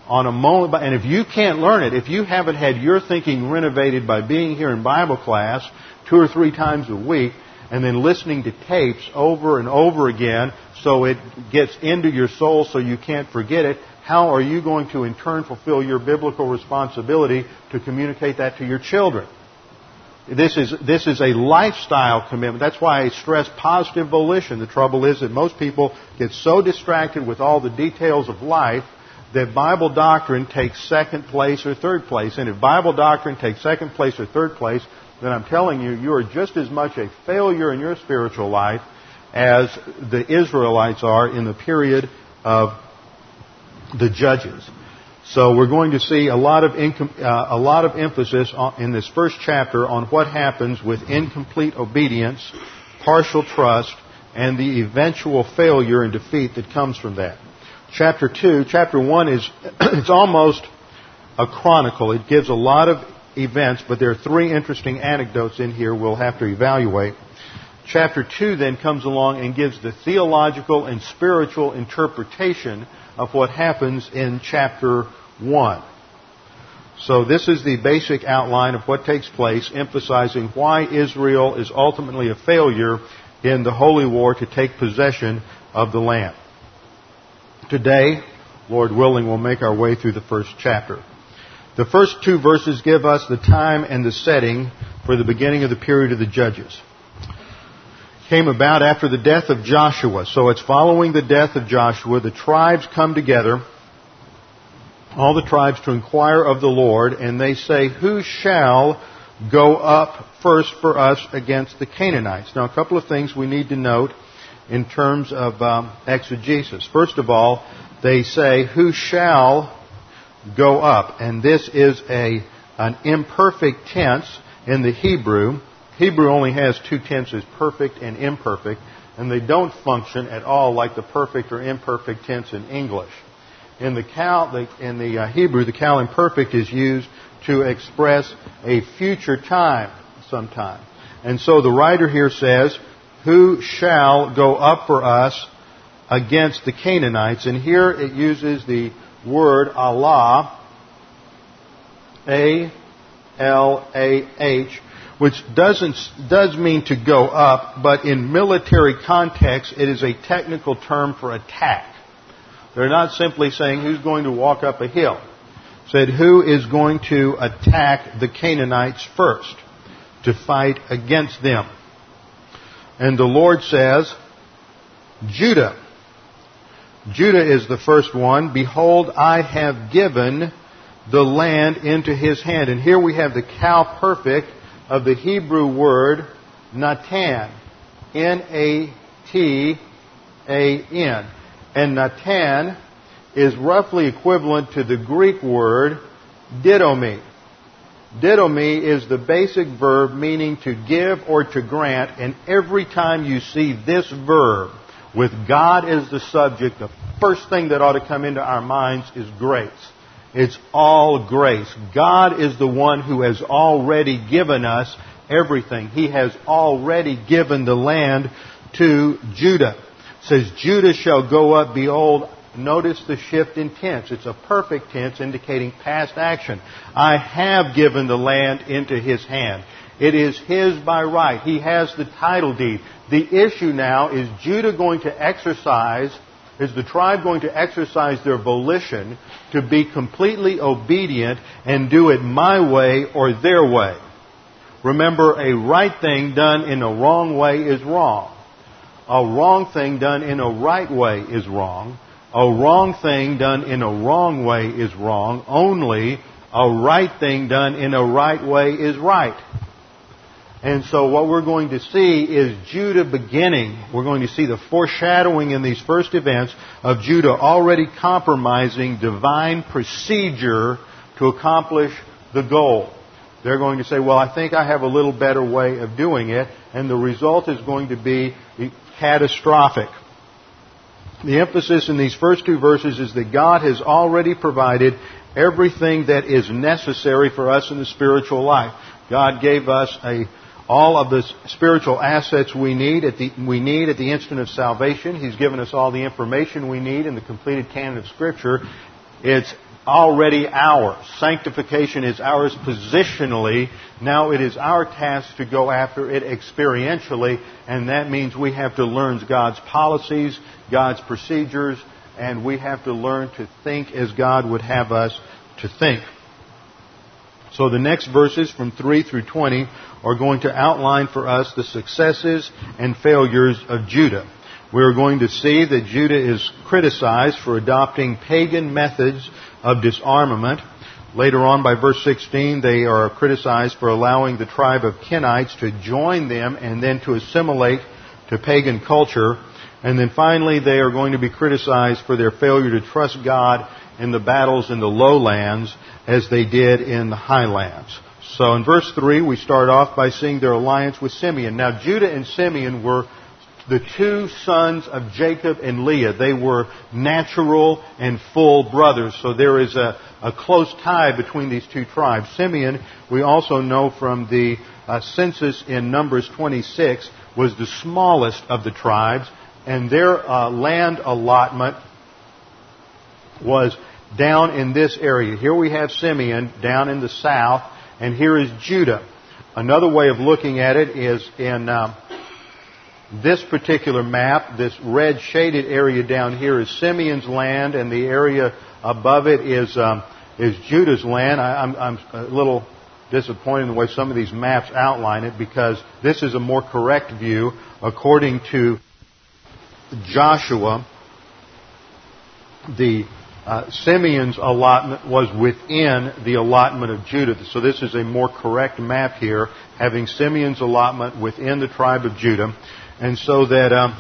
On a moment, and if you can't learn it, if you haven't had your thinking renovated by being here in Bible class two or three times a week, and then listening to tapes over and over again so it gets into your soul so you can't forget it, how are you going to in turn fulfill your biblical responsibility to communicate that to your children? This is, this is a lifestyle commitment. That's why I stress positive volition. The trouble is that most people get so distracted with all the details of life that Bible doctrine takes second place or third place. And if Bible doctrine takes second place or third place, then I'm telling you, you are just as much a failure in your spiritual life as the Israelites are in the period of the judges. So we're going to see a lot of, incom- uh, a lot of emphasis on, in this first chapter on what happens with incomplete obedience, partial trust, and the eventual failure and defeat that comes from that. Chapter 2, chapter 1 is, <clears throat> it's almost a chronicle. It gives a lot of events, but there are three interesting anecdotes in here we'll have to evaluate. Chapter 2 then comes along and gives the theological and spiritual interpretation of what happens in chapter 1. So this is the basic outline of what takes place, emphasizing why Israel is ultimately a failure in the holy war to take possession of the land. Today, Lord willing, we'll make our way through the first chapter. The first two verses give us the time and the setting for the beginning of the period of the judges It came about after the death of Joshua. So it's following the death of Joshua. The tribes come together, all the tribes to inquire of the Lord, and they say, Who shall go up first for us against the Canaanites? Now, a couple of things we need to note in terms of um, exegesis. First of all, they say, Who shall go up? And this is a, an imperfect tense in the Hebrew. Hebrew only has two tenses, perfect and imperfect, and they don't function at all like the perfect or imperfect tense in English. In the, Qal, in the uh, Hebrew, the Qal imperfect is used to express a future time sometime. And so the writer here says, Who shall go up for us against the Canaanites? And here it uses the word alah, A L A H, which doesn't, does mean to go up, but in military context, it is a technical term for attack. They're not simply saying who's going to walk up a hill. Said who is going to attack the Canaanites first to fight against them. And the Lord says, Judah. Judah is the first one. Behold, I have given the land into his hand. And here we have the Qal perfect of the Hebrew word Natan. N-A-T-A-N. And Natan is roughly equivalent to the Greek word didomi. Didomi is the basic verb meaning to give or to grant, and every time you see this verb with God as the subject, the first thing that ought to come into our minds is grace. It's all grace. God is the one who has already given us everything. He has already given the land to Judah. It says, Judah shall go up, behold, notice the shift in tense. It's a perfect tense indicating past action. I have given the land into his hand. It is his by right. He has the title deed. The issue now is Judah going to exercise is the tribe going to exercise their volition to be completely obedient and do it my way or their way? Remember, a right thing done in a wrong way is wrong. A wrong thing done in a right way is wrong. A wrong thing done in a wrong way is wrong. Only a right thing done in a right way is right. And so what we're going to see is Judah beginning. We're going to see the foreshadowing in these first events of Judah already compromising divine procedure to accomplish the goal. They're going to say, well, I think I have a little better way of doing it, and the result is going to be catastrophic. The emphasis in these first two verses is that God has already provided everything that is necessary for us in the spiritual life. God gave us a, all of the spiritual assets we need, at the, we need at the instant of salvation. He's given us all the information we need in the completed canon of Scripture. It's already ours. Sanctification is ours positionally. Now it is our task to go after it experientially, and that means we have to learn God's policies, God's procedures, and we have to learn to think as God would have us to think. So the next verses from 3 through 20 are going to outline for us the successes and failures of Judah. We're going to see that Judah is criticized for adopting pagan methods of disarmament. Later on, by verse 16, they are criticized for allowing the tribe of Kenites to join them and then to assimilate to pagan culture. And then finally, they are going to be criticized for their failure to trust God in the battles in the lowlands as they did in the highlands. So in verse 3, we start off by seeing their alliance with Simeon. Now, Judah and Simeon were the two sons of Jacob and Leah. They were natural and full brothers. So there is a, a close tie between these two tribes. Simeon, we also know from the uh, census in Numbers 26, was the smallest of the tribes, and their uh, land allotment was down in this area. Here we have Simeon down in the south, and here is Judah. Another way of looking at it is in. Uh, this particular map, this red shaded area down here is Simeon's land, and the area above it is um, is Judah's land. I, I'm, I'm a little disappointed in the way some of these maps outline it because this is a more correct view according to Joshua. The uh, Simeon's allotment was within the allotment of Judah. So this is a more correct map here, having Simeon's allotment within the tribe of Judah. And so that um,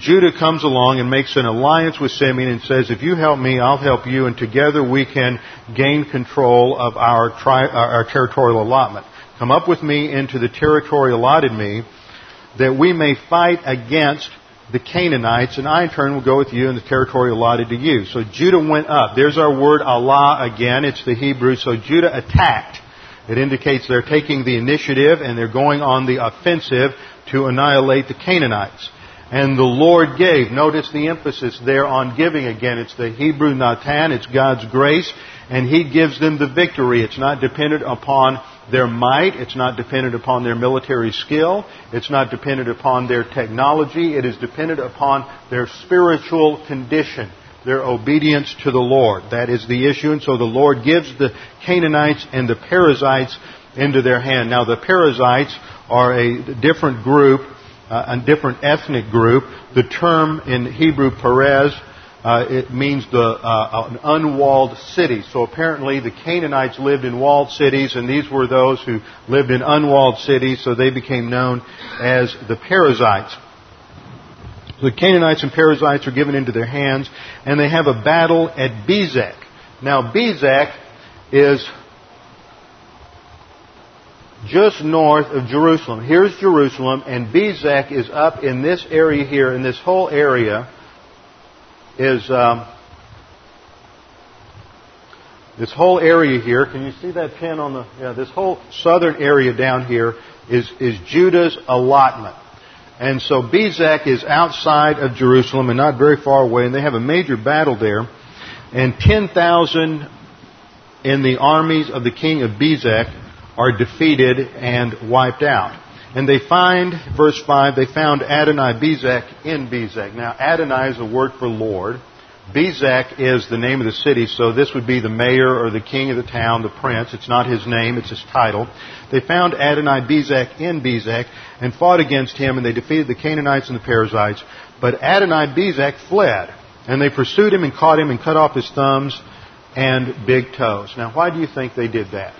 Judah comes along and makes an alliance with Simeon and says, if you help me, I'll help you, and together we can gain control of our, tri- our territorial allotment. Come up with me into the territory allotted me, that we may fight against the Canaanites, and I in turn will go with you in the territory allotted to you. So Judah went up. There's our word alah again. It's the Hebrew. So Judah attacked. It indicates they're taking the initiative and they're going on the offensive to annihilate the Canaanites. And the Lord gave. Notice the emphasis there on giving again. It's the Hebrew Natan. It's God's grace. And He gives them the victory. It's not dependent upon their might. It's not dependent upon their military skill. It's not dependent upon their technology. It is dependent upon their spiritual condition, their obedience to the Lord. That is the issue. And so the Lord gives the Canaanites and the Perizzites into their hand. Now the Perizzites are a different group, uh, a different ethnic group. The term in Hebrew, Perez, uh, it means the uh, an unwalled city. So apparently the Canaanites lived in walled cities, and these were those who lived in unwalled cities, so they became known as the Perizzites. The Canaanites and Perizzites are given into their hands, and they have a battle at Bezek. Now Bezek is just north of Jerusalem. Here's Jerusalem, and Bezek is up in this area here, and this whole area is um, this whole area here. Can you see that pin on the? Yeah, this whole southern area down here is is Judah's allotment. And so Bezek is outside of Jerusalem and not very far away, and they have a major battle there. And 10,000 in the armies of the king of Bezek are defeated and wiped out. And they find, verse 5, they found Adonai Bezek in Bezek. Now, Adonai is a word for Lord. Bezek is the name of the city, so this would be the mayor or the king of the town, the prince. It's not his name, it's his title. They found Adonai Bezek in Bezek and fought against him, and they defeated the Canaanites and the Perizzites. But Adonai Bezek fled, and they pursued him and caught him and cut off his thumbs and big toes. Now, why do you think they did that?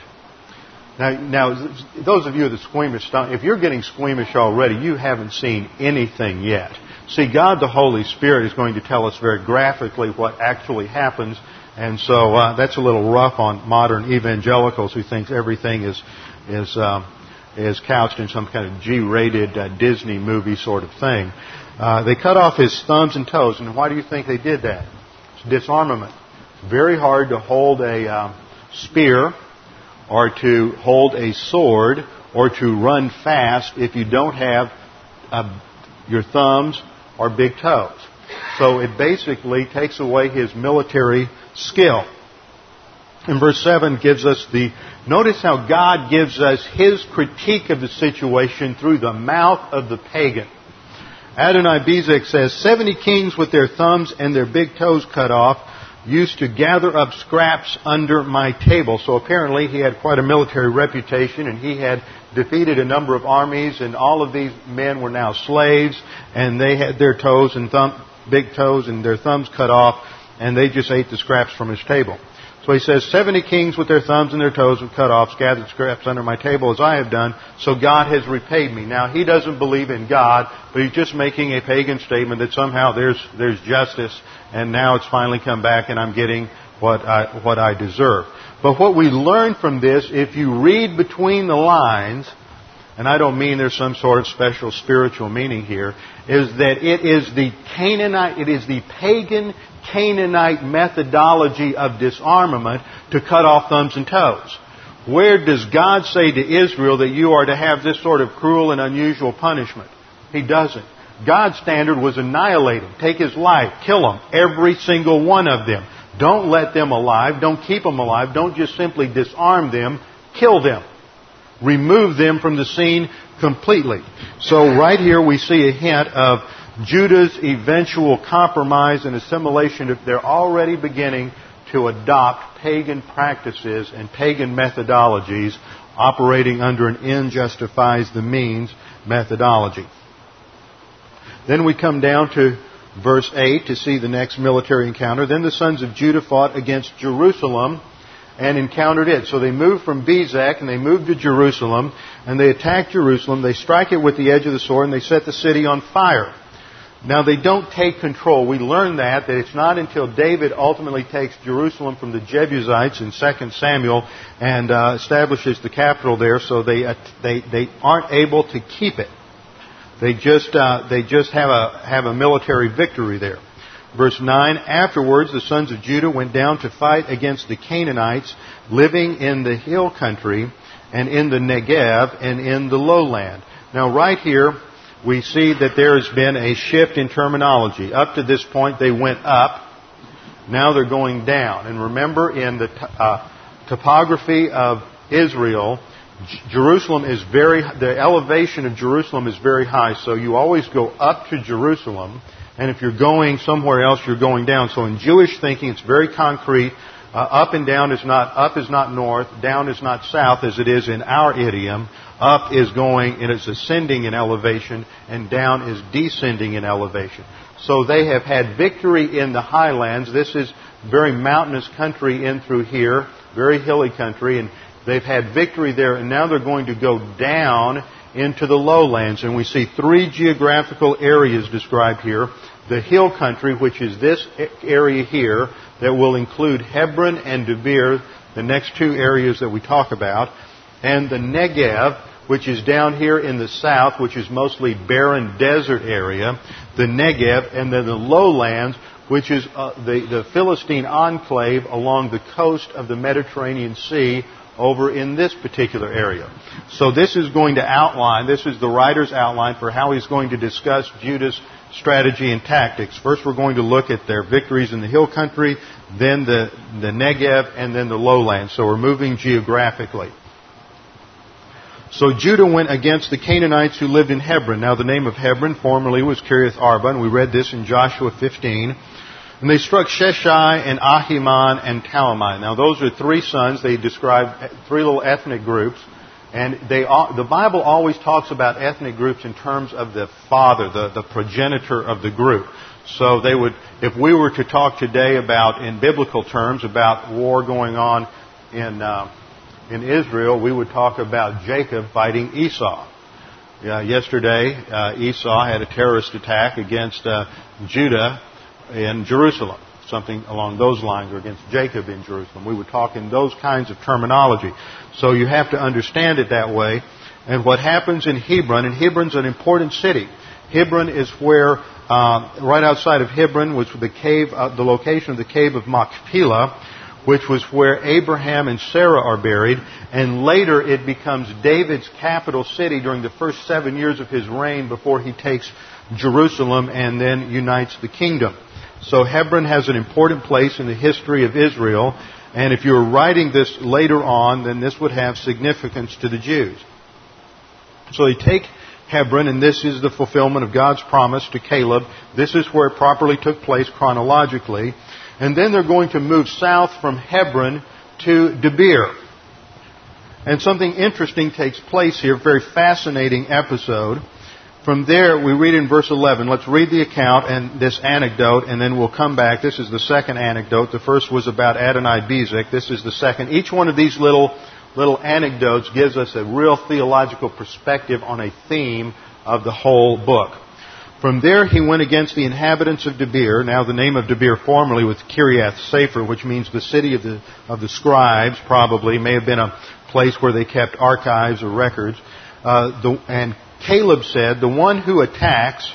Now, now, those of you that squeamish, if you're getting squeamish already, you haven't seen anything yet. See, God the Holy Spirit is going to tell us very graphically what actually happens, and so uh, that's a little rough on modern evangelicals who think everything is is um, is couched in some kind of G-rated uh, Disney movie sort of thing. Uh, they cut off his thumbs and toes. And why do you think they did that? It's disarmament. Very hard to hold a uh, spear or to hold a sword or to run fast if you don't have uh, your thumbs or big toes. So it basically takes away his military skill. And verse 7 gives us the, notice how God gives us his critique of the situation through the mouth of the pagan. Adonai Bezek says, 70 kings with their thumbs and their big toes cut off used to gather up scraps under my table. So apparently he had quite a military reputation and he had defeated a number of armies and all of these men were now slaves and they had their toes and thumb, big toes and their thumbs cut off and they just ate the scraps from his table. So he says, 70 kings with their thumbs and their toes were cut off gathered scraps under my table as I have done, so God has repaid me. Now he doesn't believe in God, but he's just making a pagan statement that somehow there's, there's justice and now it's finally come back and I'm getting what I, what I deserve. But what we learn from this, if you read between the lines, and I don't mean there's some sort of special spiritual meaning here, is that it is the Canaanite, it is the pagan Canaanite methodology of disarmament to cut off thumbs and toes. Where does God say to Israel that you are to have this sort of cruel and unusual punishment? He doesn't. God's standard was annihilate him, take his life, kill them, every single one of them. Don't let them alive, don't keep them alive, don't just simply disarm them, kill them. Remove them from the scene completely. So right here we see a hint of Judah's eventual compromise and assimilation. They're already beginning to adopt pagan practices and pagan methodologies operating under an end justifies the means methodology. Then we come down to verse 8 to see the next military encounter. Then the sons of Judah fought against Jerusalem and encountered it. So they moved from Bezek and they moved to Jerusalem and they attacked Jerusalem. They strike it with the edge of the sword and they set the city on fire. Now they don't take control. We learn that, that it's not until David ultimately takes Jerusalem from the Jebusites in 2 Samuel and uh, establishes the capital there, so they, uh, they, they aren't able to keep it. They just, uh, they just have a, have a military victory there. Verse 9, afterwards the sons of Judah went down to fight against the Canaanites living in the hill country and in the Negev and in the lowland. Now right here, we see that there has been a shift in terminology. Up to this point, they went up. Now they're going down. And remember, in the uh, topography of Israel, Jerusalem is very, the elevation of Jerusalem is very high, so you always go up to Jerusalem, and if you're going somewhere else, you're going down. So in Jewish thinking, it's very concrete. Uh, up and down is not, up is not north, down is not south as it is in our idiom. Up is going, and it's ascending in elevation, and down is descending in elevation. So they have had victory in the highlands. This is very mountainous country in through here, very hilly country, and they've had victory there, and now they're going to go down into the lowlands. And we see three geographical areas described here. The hill country, which is this area here, that will include Hebron and Debir, the next two areas that we talk about and the Negev, which is down here in the south, which is mostly barren desert area, the Negev, and then the lowlands, which is uh, the, the Philistine enclave along the coast of the Mediterranean Sea over in this particular area. So this is going to outline, this is the writer's outline for how he's going to discuss Judah's strategy and tactics. First we're going to look at their victories in the hill country, then the, the Negev, and then the lowlands. So we're moving geographically. So Judah went against the Canaanites who lived in Hebron. Now the name of Hebron formerly was Kiriath Arba, and we read this in Joshua 15. And they struck Sheshai and Ahiman and Talmai. Now those are three sons. They describe three little ethnic groups. And they, the Bible always talks about ethnic groups in terms of the father, the, the progenitor of the group. So they would, if we were to talk today about, in biblical terms, about war going on in, uh, in Israel, we would talk about Jacob fighting Esau. Uh, yesterday, uh, Esau had a terrorist attack against uh, Judah in Jerusalem, something along those lines, or against Jacob in Jerusalem. We would talk in those kinds of terminology. So you have to understand it that way. And what happens in Hebron, and Hebron's an important city. Hebron is where, uh, right outside of Hebron was the cave, uh, the location of the cave of Machpelah, which was where Abraham and Sarah are buried, and later it becomes David's capital city during the first seven years of his reign before he takes Jerusalem and then unites the kingdom. So Hebron has an important place in the history of Israel, and if you were writing this later on, then this would have significance to the Jews. So they take Hebron, and this is the fulfillment of God's promise to Caleb. This is where it properly took place chronologically. And then they're going to move south from Hebron to Debir. And something interesting takes place here, a very fascinating episode. From there, we read in verse 11. Let's read the account and this anecdote, and then we'll come back. This is the second anecdote. The first was about Adonai Bezek. This is the second. Each one of these little, little anecdotes gives us a real theological perspective on a theme of the whole book. From there he went against the inhabitants of Debir. Now the name of Debir formerly was Kiriath Sefer, which means the city of the, of the scribes, probably. May have been a place where they kept archives or records. Uh, the, and Caleb said, The one who attacks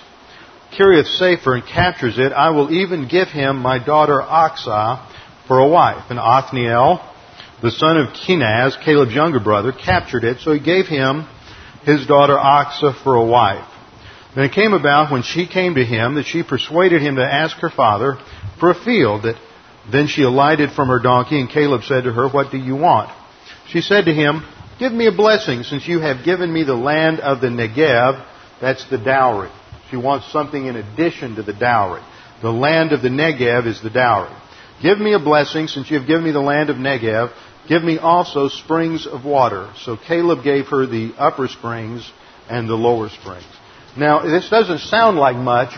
Kiriath Sefer and captures it, I will even give him my daughter Achsah for a wife. And Othniel, the son of Kenaz, Caleb's younger brother, captured it, so he gave him his daughter Achsah for a wife. Then it came about when she came to him that she persuaded him to ask her father for a field. That then she alighted from her donkey, and Caleb said to her, What do you want? She said to him, Give me a blessing, since you have given me the land of the Negev. That's the dowry. She wants something in addition to the dowry. The land of the Negev is the dowry. Give me a blessing, since you have given me the land of Negev. Give me also springs of water. So Caleb gave her the upper springs and the lower springs. Now, this doesn't sound like much,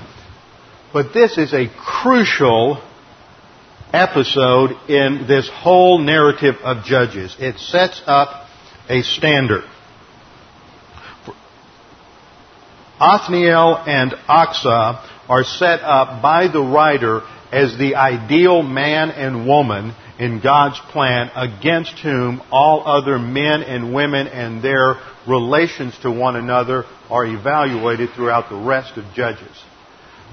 but this is a crucial episode in this whole narrative of Judges. It sets up a standard. Othniel and Achsah are set up by the writer as the ideal man and woman in God's plan against whom all other men and women and their relations to one another are evaluated throughout the rest of Judges.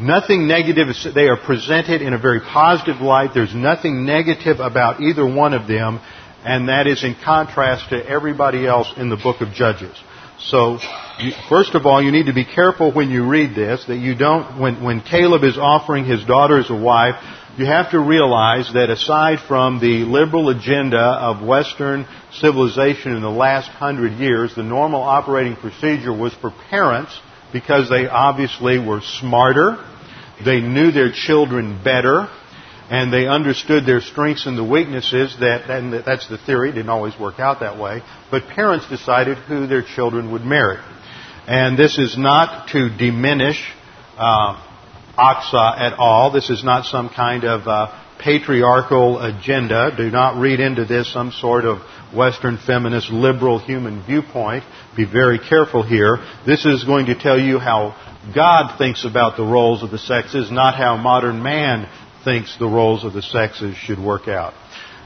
Nothing negative, they are presented in a very positive light. There's nothing negative about either one of them, and that is in contrast to everybody else in the book of Judges. So, first of all, you need to be careful when you read this that you don't, when, when Caleb is offering his daughter as a wife, you have to realize that aside from the liberal agenda of Western civilization in the last hundred years, the normal operating procedure was for parents, because they obviously were smarter, they knew their children better, and they understood their strengths and the weaknesses that and that's the theory it didn't always work out that way but parents decided who their children would marry and this is not to diminish uh, Achsah at all. This is not some kind of uh, patriarchal agenda. Do not read into this some sort of Western feminist liberal human viewpoint. Be very careful here. This is going to tell you how God thinks about the roles of the sexes, not how modern man thinks the roles of the sexes should work out.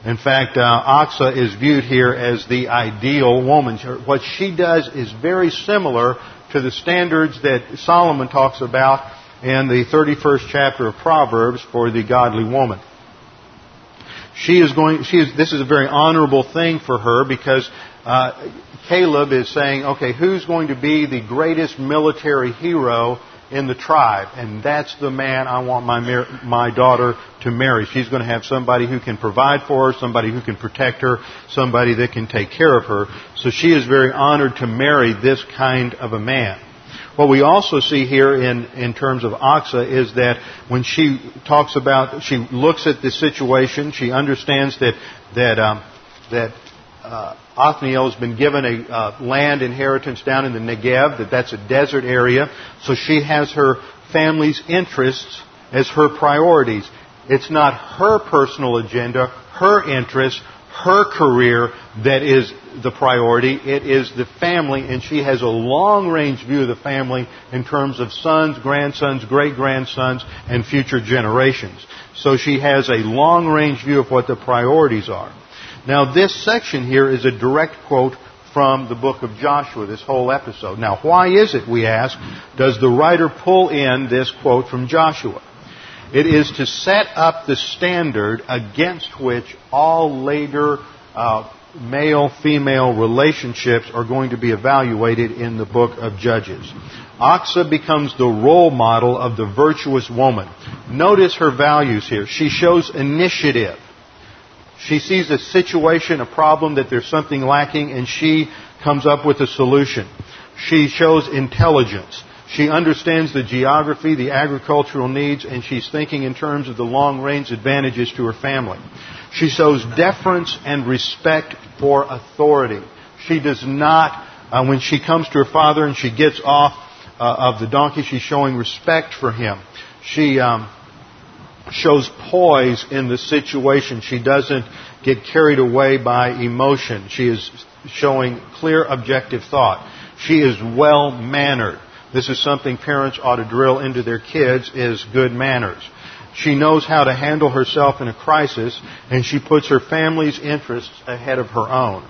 In fact, uh, Achsah is viewed here as the ideal woman. What she does is very similar to the standards that Solomon talks about in the 31st chapter of Proverbs for the godly woman. She is going, she is, this is a very honorable thing for her because uh, Caleb is saying, okay, who's going to be the greatest military hero in the tribe? And that's the man I want my, my daughter to marry. She's going to have somebody who can provide for her, somebody who can protect her, somebody that can take care of her. So she is very honored to marry this kind of a man. What we also see here in, in terms of Achsah is that when she talks about, she looks at the situation, she understands that, that, um, that uh, Othniel has been given a uh, land inheritance down in the Negev, that that's a desert area, so she has her family's interests as her priorities. It's not her personal agenda, her interests, her career that is the priority. It is the family, and she has a long range view of the family in terms of sons, grandsons, great grandsons, and future generations. So she has a long range view of what the priorities are. Now, this section here is a direct quote from the book of Joshua, this whole episode. Now, why is it, we ask, does the writer pull in this quote from Joshua? It is to set up the standard against which all later uh, male female relationships are going to be evaluated in the book of Judges. Achsah becomes the role model of the virtuous woman. Notice her values here. She shows initiative. She sees a situation, a problem, that there's something lacking, and she comes up with a solution. She shows intelligence. She understands the geography, the agricultural needs, and she's thinking in terms of the long range advantages to her family. She shows deference and respect for authority. She does not, uh, when she comes to her father and she gets off uh, of the donkey, she's showing respect for him. She um, shows poise in the situation. She doesn't get carried away by emotion. She is showing clear objective thought. She is well mannered. This is something parents ought to drill into their kids is good manners. She knows how to handle herself in a crisis, and she puts her family's interests ahead of her own.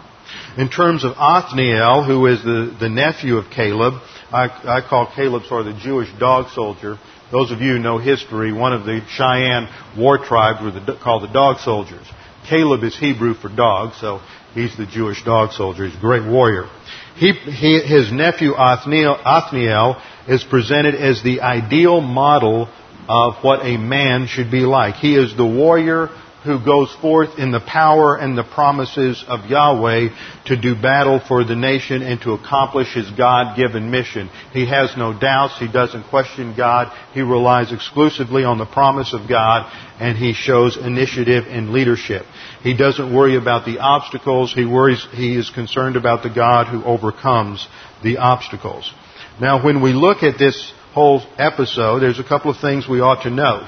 In terms of Othniel, who is the, the nephew of Caleb, I, I call Caleb sort of the Jewish dog soldier. Those of you know history, one of the Cheyenne war tribes were the, called the dog soldiers. Caleb is Hebrew for dog, so he's the Jewish dog soldier. He's a great warrior. He, he, his nephew Othniel, Othniel is presented as the ideal model of what a man should be like. He is the warrior who goes forth in the power and the promises of Yahweh to do battle for the nation and to accomplish his God-given mission. He has no doubts. He doesn't question God. He relies exclusively on the promise of God and he shows initiative and leadership. He doesn't worry about the obstacles. He worries, he is concerned about the God who overcomes the obstacles. Now when we look at this whole episode, there's a couple of things we ought to note.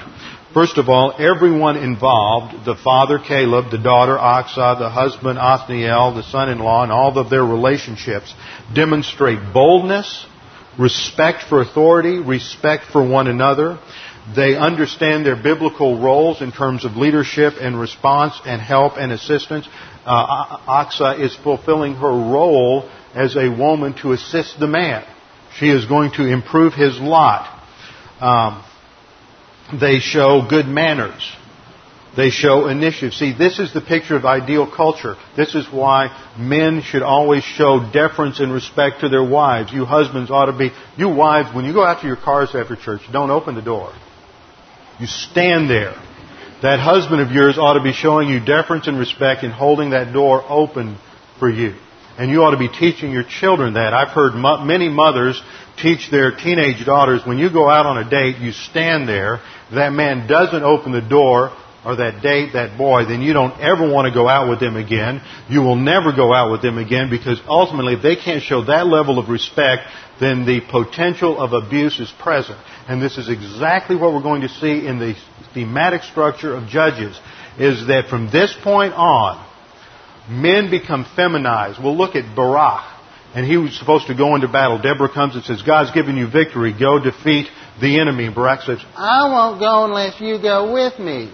First of all, everyone involved, the father Caleb, the daughter Achsah, the husband Othniel, the son-in-law, and all of their relationships demonstrate boldness, respect for authority, respect for one another. They understand their biblical roles in terms of leadership and response and help and assistance. Uh, Achsah is fulfilling her role as a woman to assist the man. She is going to improve his lot. Um, they show good manners. They show initiative. See, this is the picture of ideal culture. This is why men should always show deference and respect to their wives. You husbands ought to be, you wives, when you go out to your cars after church, don't open the door. You stand there. That husband of yours ought to be showing you deference and respect and holding that door open for you. And you ought to be teaching your children that. I've heard many mothers teach their teenage daughters when you go out on a date, you stand there that man doesn't open the door or that date, that boy, then you don't ever want to go out with them again. You will never go out with them again because ultimately if they can't show that level of respect, then the potential of abuse is present. And this is exactly what we're going to see in the thematic structure of Judges, is that from this point on, men become feminized. We'll look at Barak, and he was supposed to go into battle. Deborah comes and says, God's given you victory. Go defeat the enemy. And Barak says, I won't go unless you go with me.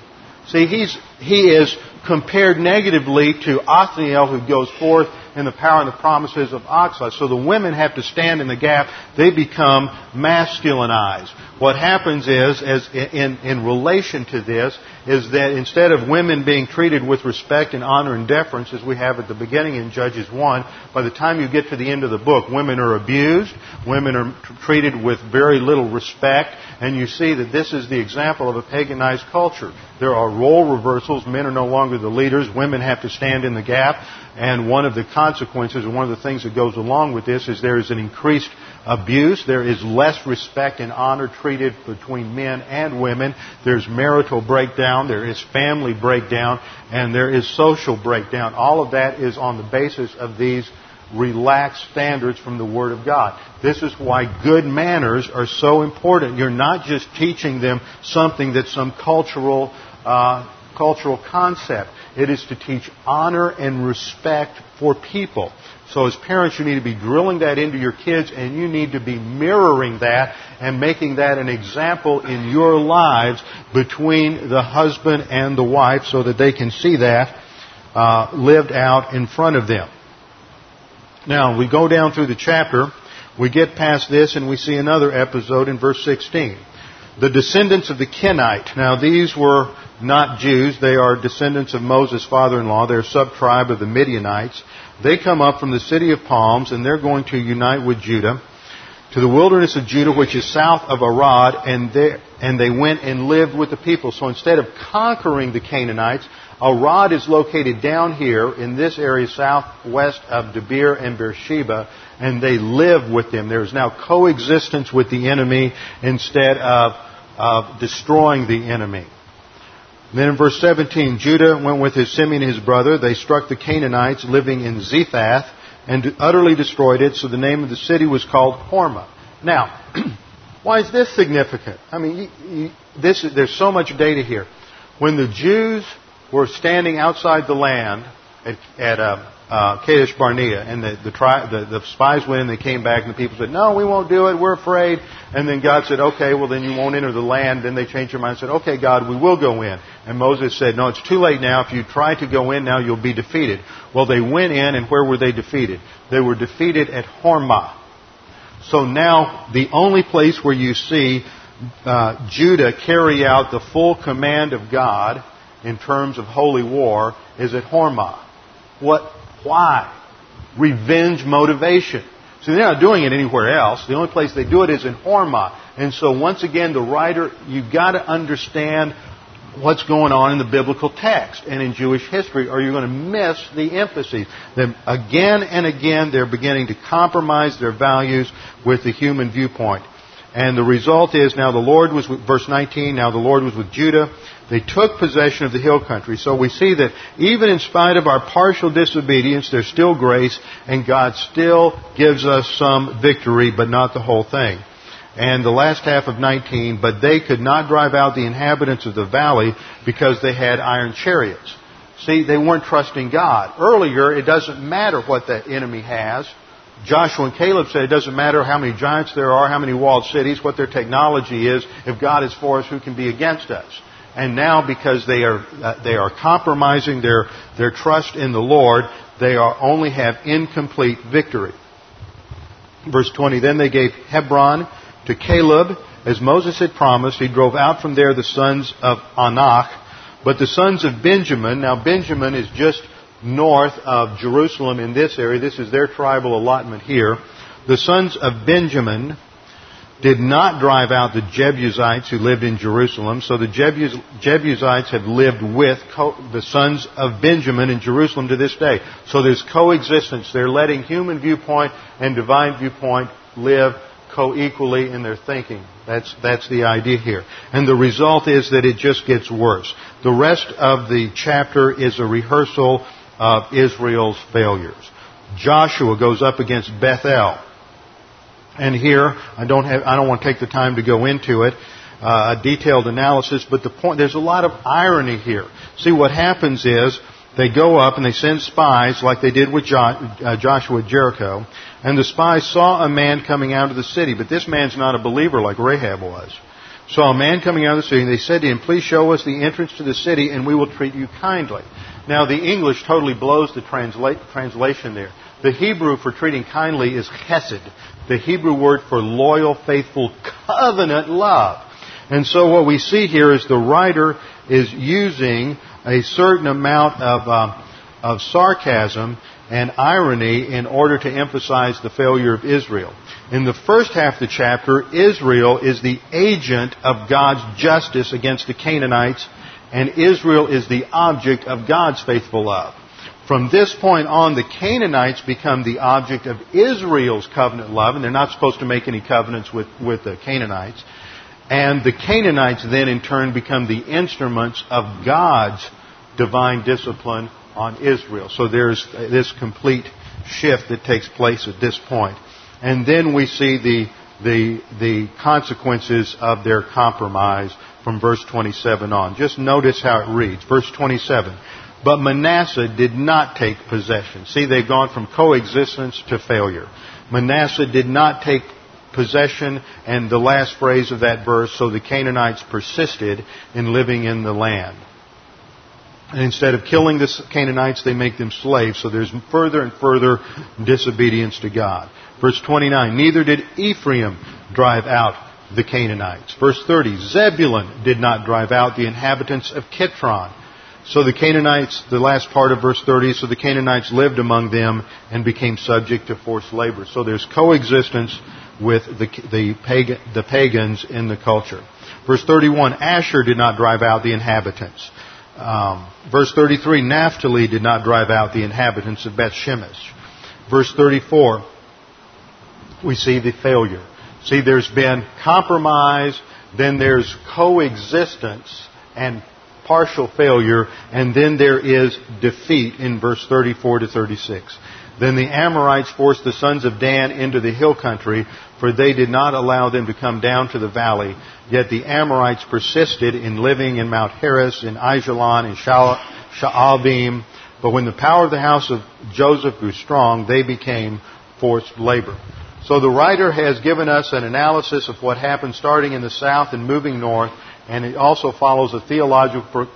See, he's, he is compared negatively to Othniel who goes forth in the power and the promises of Achsah. So the women have to stand in the gap. They become masculinized. What happens is, as in, in relation to this, is that instead of women being treated with respect and honor and deference, as we have at the beginning in Judges 1, by the time you get to the end of the book, women are abused, women are treated with very little respect, and you see that this is the example of a paganized culture. There are role reversals. Men are no longer the leaders. Women have to stand in the gap. And one of the consequences, and one of the things that goes along with this, is there is an increased abuse. There is less respect and honor treated between men and women. There's marital breakdown. There is family breakdown. And there is social breakdown. All of that is on the basis of these relaxed standards from the Word of God. This is why good manners are so important. You're not just teaching them something that's some cultural, uh, cultural concept. It is to teach honor and respect for people. So as parents, you need to be drilling that into your kids and you need to be mirroring that and making that an example in your lives between the husband and the wife so that they can see that uh, lived out in front of them. Now, we go down through the chapter, we get past this, and we see another episode in verse 16. The descendants of the Kenite. Now, these were not Jews. They are descendants of Moses' father-in-law. They're a sub-tribe of the Midianites. They come up from the city of palms, and they're going to unite with Judah to the wilderness of Judah, which is south of Arad, and they, and they went and lived with the people. So instead of conquering the Canaanites, Arad is located down here in this area southwest of Debir and Beersheba, and they live with them. There is now coexistence with the enemy instead of, of destroying the enemy. then in verse 17, Judah went with his Simeon and his brother. They struck the Canaanites living in Zephath and utterly destroyed it, so the name of the city was called Hormah. Now, <clears throat> why is this significant? I mean, you, you, this, there's so much data here. When the Jews were standing outside the land at, at uh, uh, Kadesh Barnea, and the, the, tri- the, the spies went and they came back, and the people said, No, we won't do it, we're afraid. And then God said, Okay, well, then you won't enter the land. Then they changed their mind and said, Okay, God, we will go in. And Moses said, No, it's too late now. If you try to go in now, you'll be defeated. Well, they went in, and where were they defeated? They were defeated at Hormah. So now, the only place where you see uh, Judah carry out the full command of God in terms of holy war is at Hormah. What? Why? Revenge motivation. See, they're not doing it anywhere else. The only place they do it is in Hormah. And so once again, the writer, you've got to understand what's going on in the biblical text and in Jewish history, or you're going to miss the emphasis. Then again and again, they're beginning to compromise their values with the human viewpoint. And the result is now the Lord was with, verse 19, now the Lord was with Judah. They took possession of the hill country. So we see that even in spite of our partial disobedience, there's still grace, and God still gives us some victory, but not the whole thing. And the last half of 19, but they could not drive out the inhabitants of the valley because they had iron chariots. See, they weren't trusting God. Earlier, it doesn't matter what the enemy has. Joshua and Caleb said it doesn't matter how many giants there are, how many walled cities, what their technology is. If God is for us, who can be against us? And now, because they are uh, they are compromising their their trust in the Lord, they are only have incomplete victory. Verse 20. Then they gave Hebron to Caleb, as Moses had promised. He drove out from there the sons of Anak, but the sons of Benjamin. Now Benjamin is just north of Jerusalem in this area. This is their tribal allotment here. The sons of Benjamin did not drive out the Jebusites who lived in Jerusalem. So the Jebus- Jebusites have lived with co- the sons of Benjamin in Jerusalem to this day. So there's coexistence. They're letting human viewpoint and divine viewpoint live co-equally in their thinking. That's, that's the idea here. And the result is that it just gets worse. The rest of the chapter is a rehearsal of Israel's failures. Joshua goes up against Bethel. And here, I don't have, I don't want to take the time to go into it, uh, a detailed analysis, but the point, there's a lot of irony here. See, what happens is, they go up and they send spies like they did with jo- uh, Joshua at Jericho, and the spies saw a man coming out of the city, but this man's not a believer like Rahab was. Saw a man coming out of the city, and they said to him, Please show us the entrance to the city, and we will treat you kindly. Now, the English totally blows the transla- translation there. The Hebrew for treating kindly is chesed, the Hebrew word for loyal, faithful, covenant love. And so what we see here is the writer is using a certain amount of, uh, of sarcasm and irony in order to emphasize the failure of Israel. In the first half of the chapter, Israel is the agent of God's justice against the Canaanites, and Israel is the object of God's faithful love. From this point on, the Canaanites become the object of Israel's covenant love, and they're not supposed to make any covenants with, with the Canaanites. And the Canaanites then in turn become the instruments of God's divine discipline on Israel. So there's this complete shift that takes place at this point. And then we see the, the, the consequences of their compromise from verse 27 on. Just notice how it reads. Verse 27. But Manasseh did not take possession. See, they've gone from coexistence to failure. Manasseh did not take possession, and the last phrase of that verse, so the Canaanites persisted in living in the land. And instead of killing the Canaanites, they make them slaves. So there's further and further disobedience to God. Verse 29, neither did Ephraim drive out the Canaanites. Verse 30, Zebulun did not drive out the inhabitants of Kitron. So the Canaanites, the last part of verse 30, so the Canaanites lived among them and became subject to forced labor. So there's coexistence with the, the, pagan, the pagans in the culture. Verse 31, Asher did not drive out the inhabitants. Um, verse 33, Naphtali did not drive out the inhabitants of Beth Shemesh. Verse 34, we see the failure. See, there's been compromise, then there's coexistence and partial failure, and then there is defeat in verse 34 to 36. Then the Amorites forced the sons of Dan into the hill country, for they did not allow them to come down to the valley. Yet the Amorites persisted in living in Mount Heres, in Ajalon, in Shaalbim. But when the power of the house of Joseph grew strong, they became forced labor. So the writer has given us an analysis of what happened starting in the south and moving north, and it also follows a theological pro-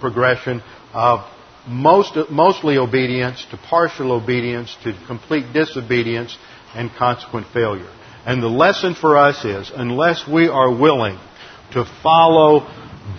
progression of most, mostly obedience to partial obedience to complete disobedience and consequent failure. And the lesson for us is, unless we are willing to follow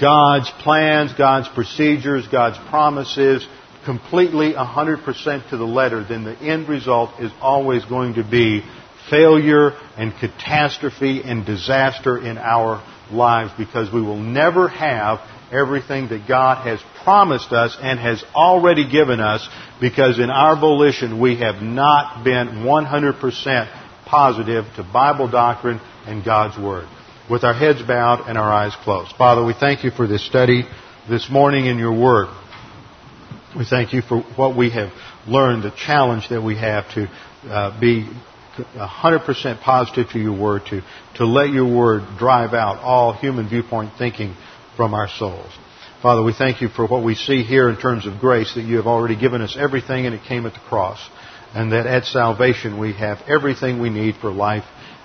God's plans, God's procedures, God's promises completely 100% to the letter, then the end result is always going to be failure and catastrophe and disaster in our lives because we will never have everything that God has promised us and has already given us because in our volition we have not been 100% positive to Bible doctrine and God's Word. With our heads bowed and our eyes closed. Father, we thank you for this study this morning in your Word. We thank you for what we have learned, the challenge that we have to uh, be 100% positive to your word, to, to let your word drive out all human viewpoint thinking from our souls. Father, we thank you for what we see here in terms of grace, that you have already given us everything and it came at the cross. And that at salvation we have everything we need for life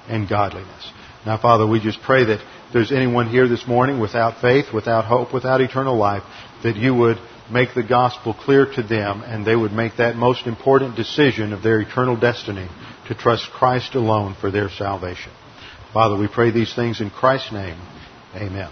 and godliness. Now, Father, we just pray that if there's anyone here this morning without faith, without hope, without eternal life, that you would make the gospel clear to them and they would make that most important decision of their eternal destiny to trust Christ alone for their salvation. Father, we pray these things in Christ's name. Amen.